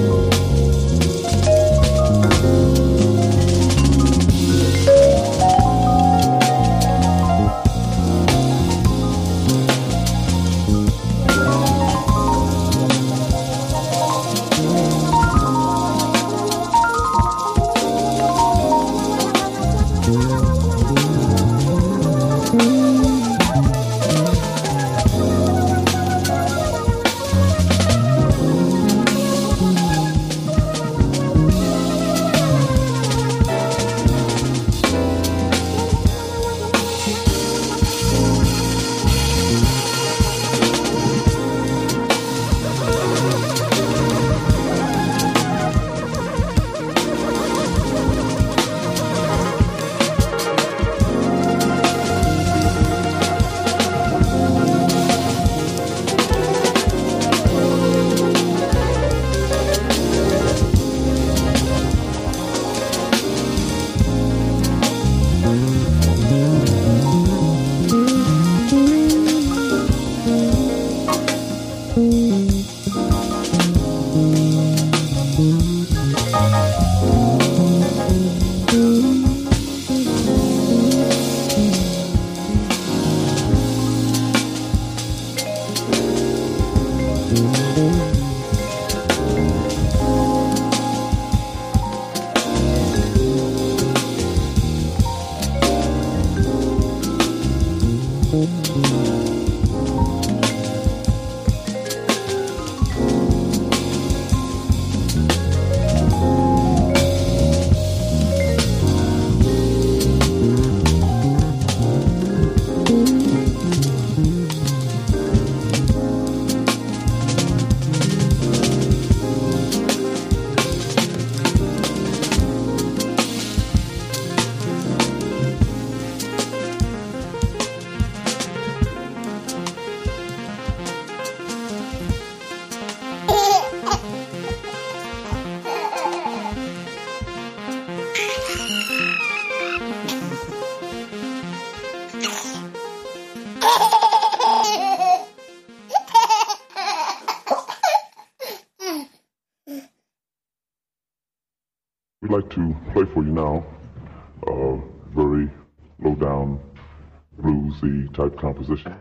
Type composition.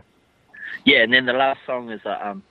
Yeah, and then the last song is a um,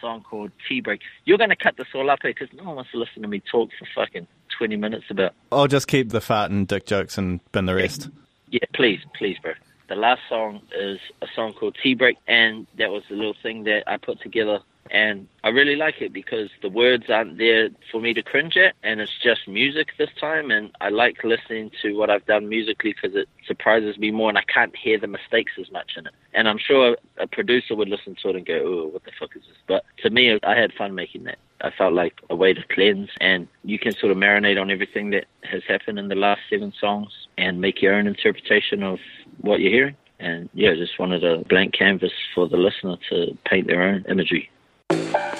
song called Tea Break. You're going to cut this all up here because no one wants to listen to me talk for fucking 20 minutes about. I'll just keep the fart and dick jokes and bin the rest. Yeah, please, please, bro. The last song is a song called Tea Break, and that was a little thing that I put together. And I really like it because the words aren't there for me to cringe at, and it's just music this time. And I like listening to what I've done musically because it surprises me more, and I can't hear the mistakes as much in it. And I'm sure a producer would listen to it and go, "Oh, what the fuck is this?" But to me, I had fun making that. I felt like a way to cleanse, and you can sort of marinate on everything that has happened in the last seven songs and make your own interpretation of what you're hearing. And yeah, just wanted a blank canvas for the listener to paint their own imagery you.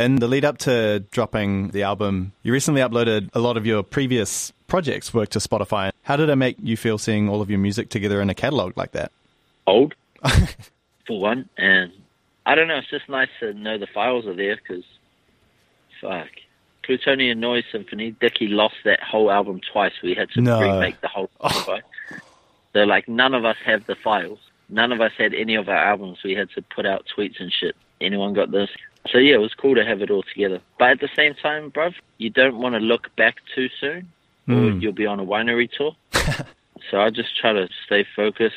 In the lead up to dropping the album, you recently uploaded a lot of your previous projects work to Spotify. How did it make you feel seeing all of your music together in a catalog like that? Old, [laughs] for one, and I don't know. It's just nice to know the files are there because, fuck, Plutonian Noise Symphony. Dickie lost that whole album twice. We had to No. remake the whole. Oh. Spotify. So like, none of us have the files. None of us had any of our albums. We had to put out tweets and shit. Anyone got this? So yeah, it was cool to have it all together. But at the same time, bruv, you don't want to look back too soon, or Mm. you'll be on a winery tour. [laughs] so I just try to stay focused.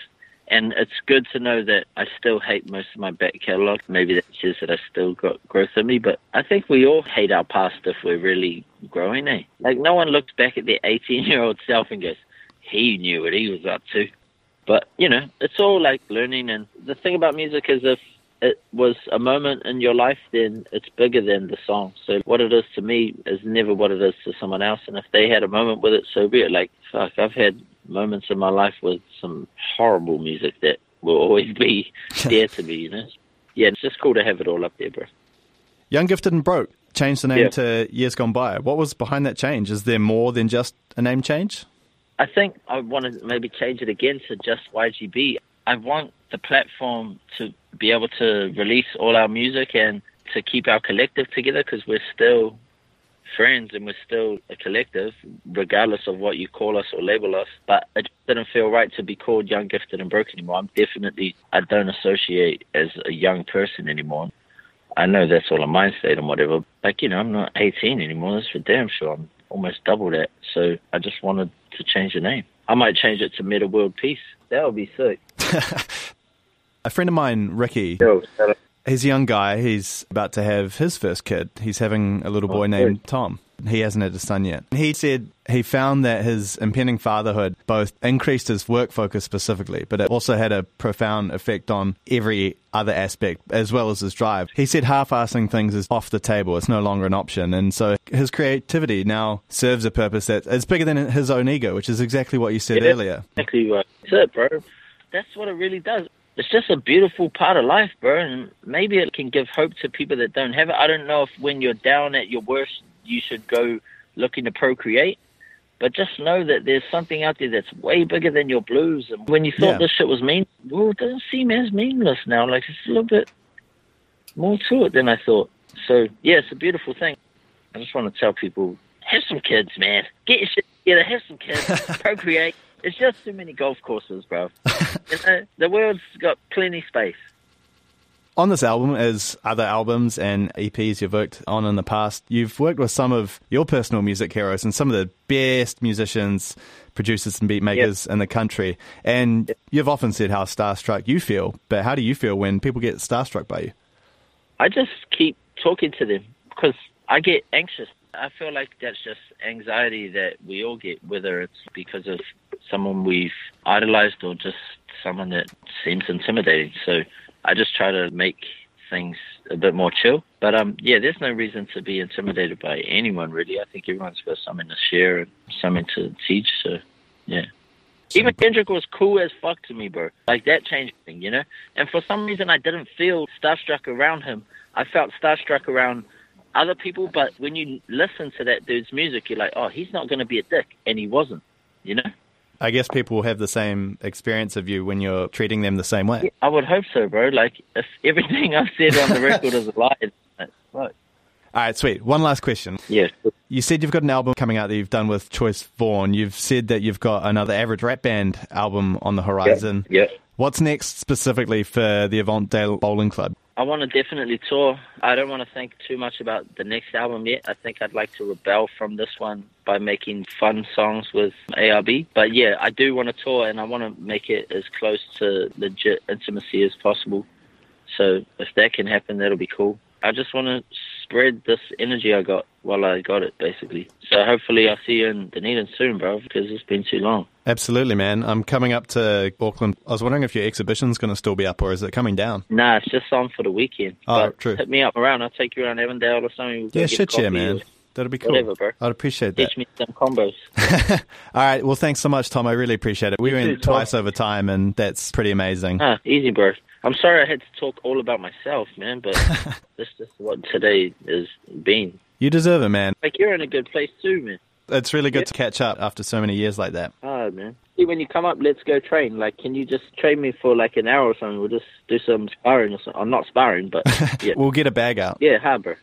And it's good to know that I still hate most of my back catalogue. Maybe that says that I still got growth in me, but I think we all hate our past if we're really growing, eh? Like, no one looks back at their 18 year old self and goes, he knew what he was up to. But, you know, it's all like learning. And the thing about music is if it was a moment in your life, then it's bigger than the song. So what it is to me is never what it is to someone else. And if they had a moment with it, so be it. Like, fuck, I've had moments in my life with some horrible music that will always be [laughs] there to me, you know? Yeah, it's just cool to have it all up there, bro. Young, Gifted, and Broke changed the name Yeah. to Years Gone By. What was behind that change? Is there more than just a name change? I think I want to maybe change it again to just YGB. I want the platform to be able to release all our music and to keep our collective together because we're still friends and we're still a collective, regardless of what you call us or label us. But it didn't feel right to be called Young, Gifted, and Broke anymore. I'm definitely, I don't associate as a young person anymore. I know that's all a mind state and whatever. Like, you know, I'm not 18 anymore. That's for damn sure. I'm almost double that. So I just wanted to change the name. I might change it to Metta World Peace. That would be sick. [laughs] A friend of mine, Ricky, Yo, he's a young guy. He's about to have his first kid. He's having a little oh, boy Oh, named good. Tom. He hasn't had a son yet. He said he found that his impending fatherhood both increased his work focus specifically, but it also had a profound effect on every other aspect as well as his drive. He said half-assing things is off the table. It's no longer an option. And so his creativity now serves a purpose that is bigger than his own ego, which is exactly what you said Yeah. earlier. Exactly right. That's it, bro. That's what it really does. It's just a beautiful part of life, bro, and maybe it can give hope to people that don't have it. I don't know if when you're down at your worst, you should go looking to procreate, but just know that there's something out there that's way bigger than your blues. And when you thought Yeah. this shit was mean, well, it doesn't seem as meaningless now. Like it's a little bit more to it than I thought. So yeah, it's a beautiful thing. I just want to tell people, have some kids, man. Get your shit together, have some kids, [laughs] procreate. It's just too many golf courses, bro. [laughs] you know, the world's got plenty space. On this album, as other albums and EPs you've worked on in the past, you've worked with some of your personal music heroes and some of the best musicians, producers, and beat makers in the country. And you've often said how starstruck you feel, but how do you feel when people get starstruck by you? I just keep talking to them because I get anxious. I feel like that's just anxiety that we all get, whether it's because of someone we've idolized or just someone that seems intimidating. So I just try to make things a bit more chill. But um, yeah, there's no reason to be intimidated by anyone really. I think everyone's got something to share and something to teach. So yeah. Even Kendrick was cool as fuck to me, bro. Like that changed thing, you know. And for some reason, I didn't feel starstruck around him. I felt starstruck around other people. But when you listen to that dude's music, you're like, oh, he's not going to be a dick, and he wasn't. You know. I guess people will have the same experience of you when you're treating them the same way. I would hope so, bro. Like if everything I've said on the record is a lie, it's. All right, sweet. One last question. Yeah. You said you've got an album coming out that you've done with Choice Vaughn. You've said that you've got another Average Rap Band album on the horizon. Yeah. What's next specifically for the Avantdale Bowling Club? I want to definitely tour. I don't want to think too much about the next album yet. I think I'd like to rebel from this one by making fun songs with ARB. But yeah, I do want to tour and I want to make it as close to legit intimacy as possible. So if that can happen, that'll be cool. I just want to spread this energy I got while I got it, basically. So hopefully I'll see you in Dunedin soon, bro, because it's been too long. Absolutely, man. I'm coming up to Auckland. I was wondering if your exhibition's going to still be up or is it coming down? Nah, it's just on for the weekend. Oh, but true. Hit me up around. I'll take you around Avondale or something. We'll Yeah, shit, yeah, man. That'd be cool. Whatever, bro. I'd appreciate that. Teach me some combos. [laughs] All right. Well, thanks so much, Tom. I really appreciate it. We You went too, Tom. twice over time, and that's pretty amazing. Ah, easy, bro. I'm sorry I had to talk all about myself, man, but [laughs] this is what today has been. You deserve it, man. Like you're in a good place too, man. It's really good to catch up after so many years like that. Ah, man. See, when you come up, let's go train. Like, can you just train me for like an hour or something? We'll just do some sparring or something. I'm not sparring, but [laughs] yeah, We'll get a bag out. yeah, hi, bro.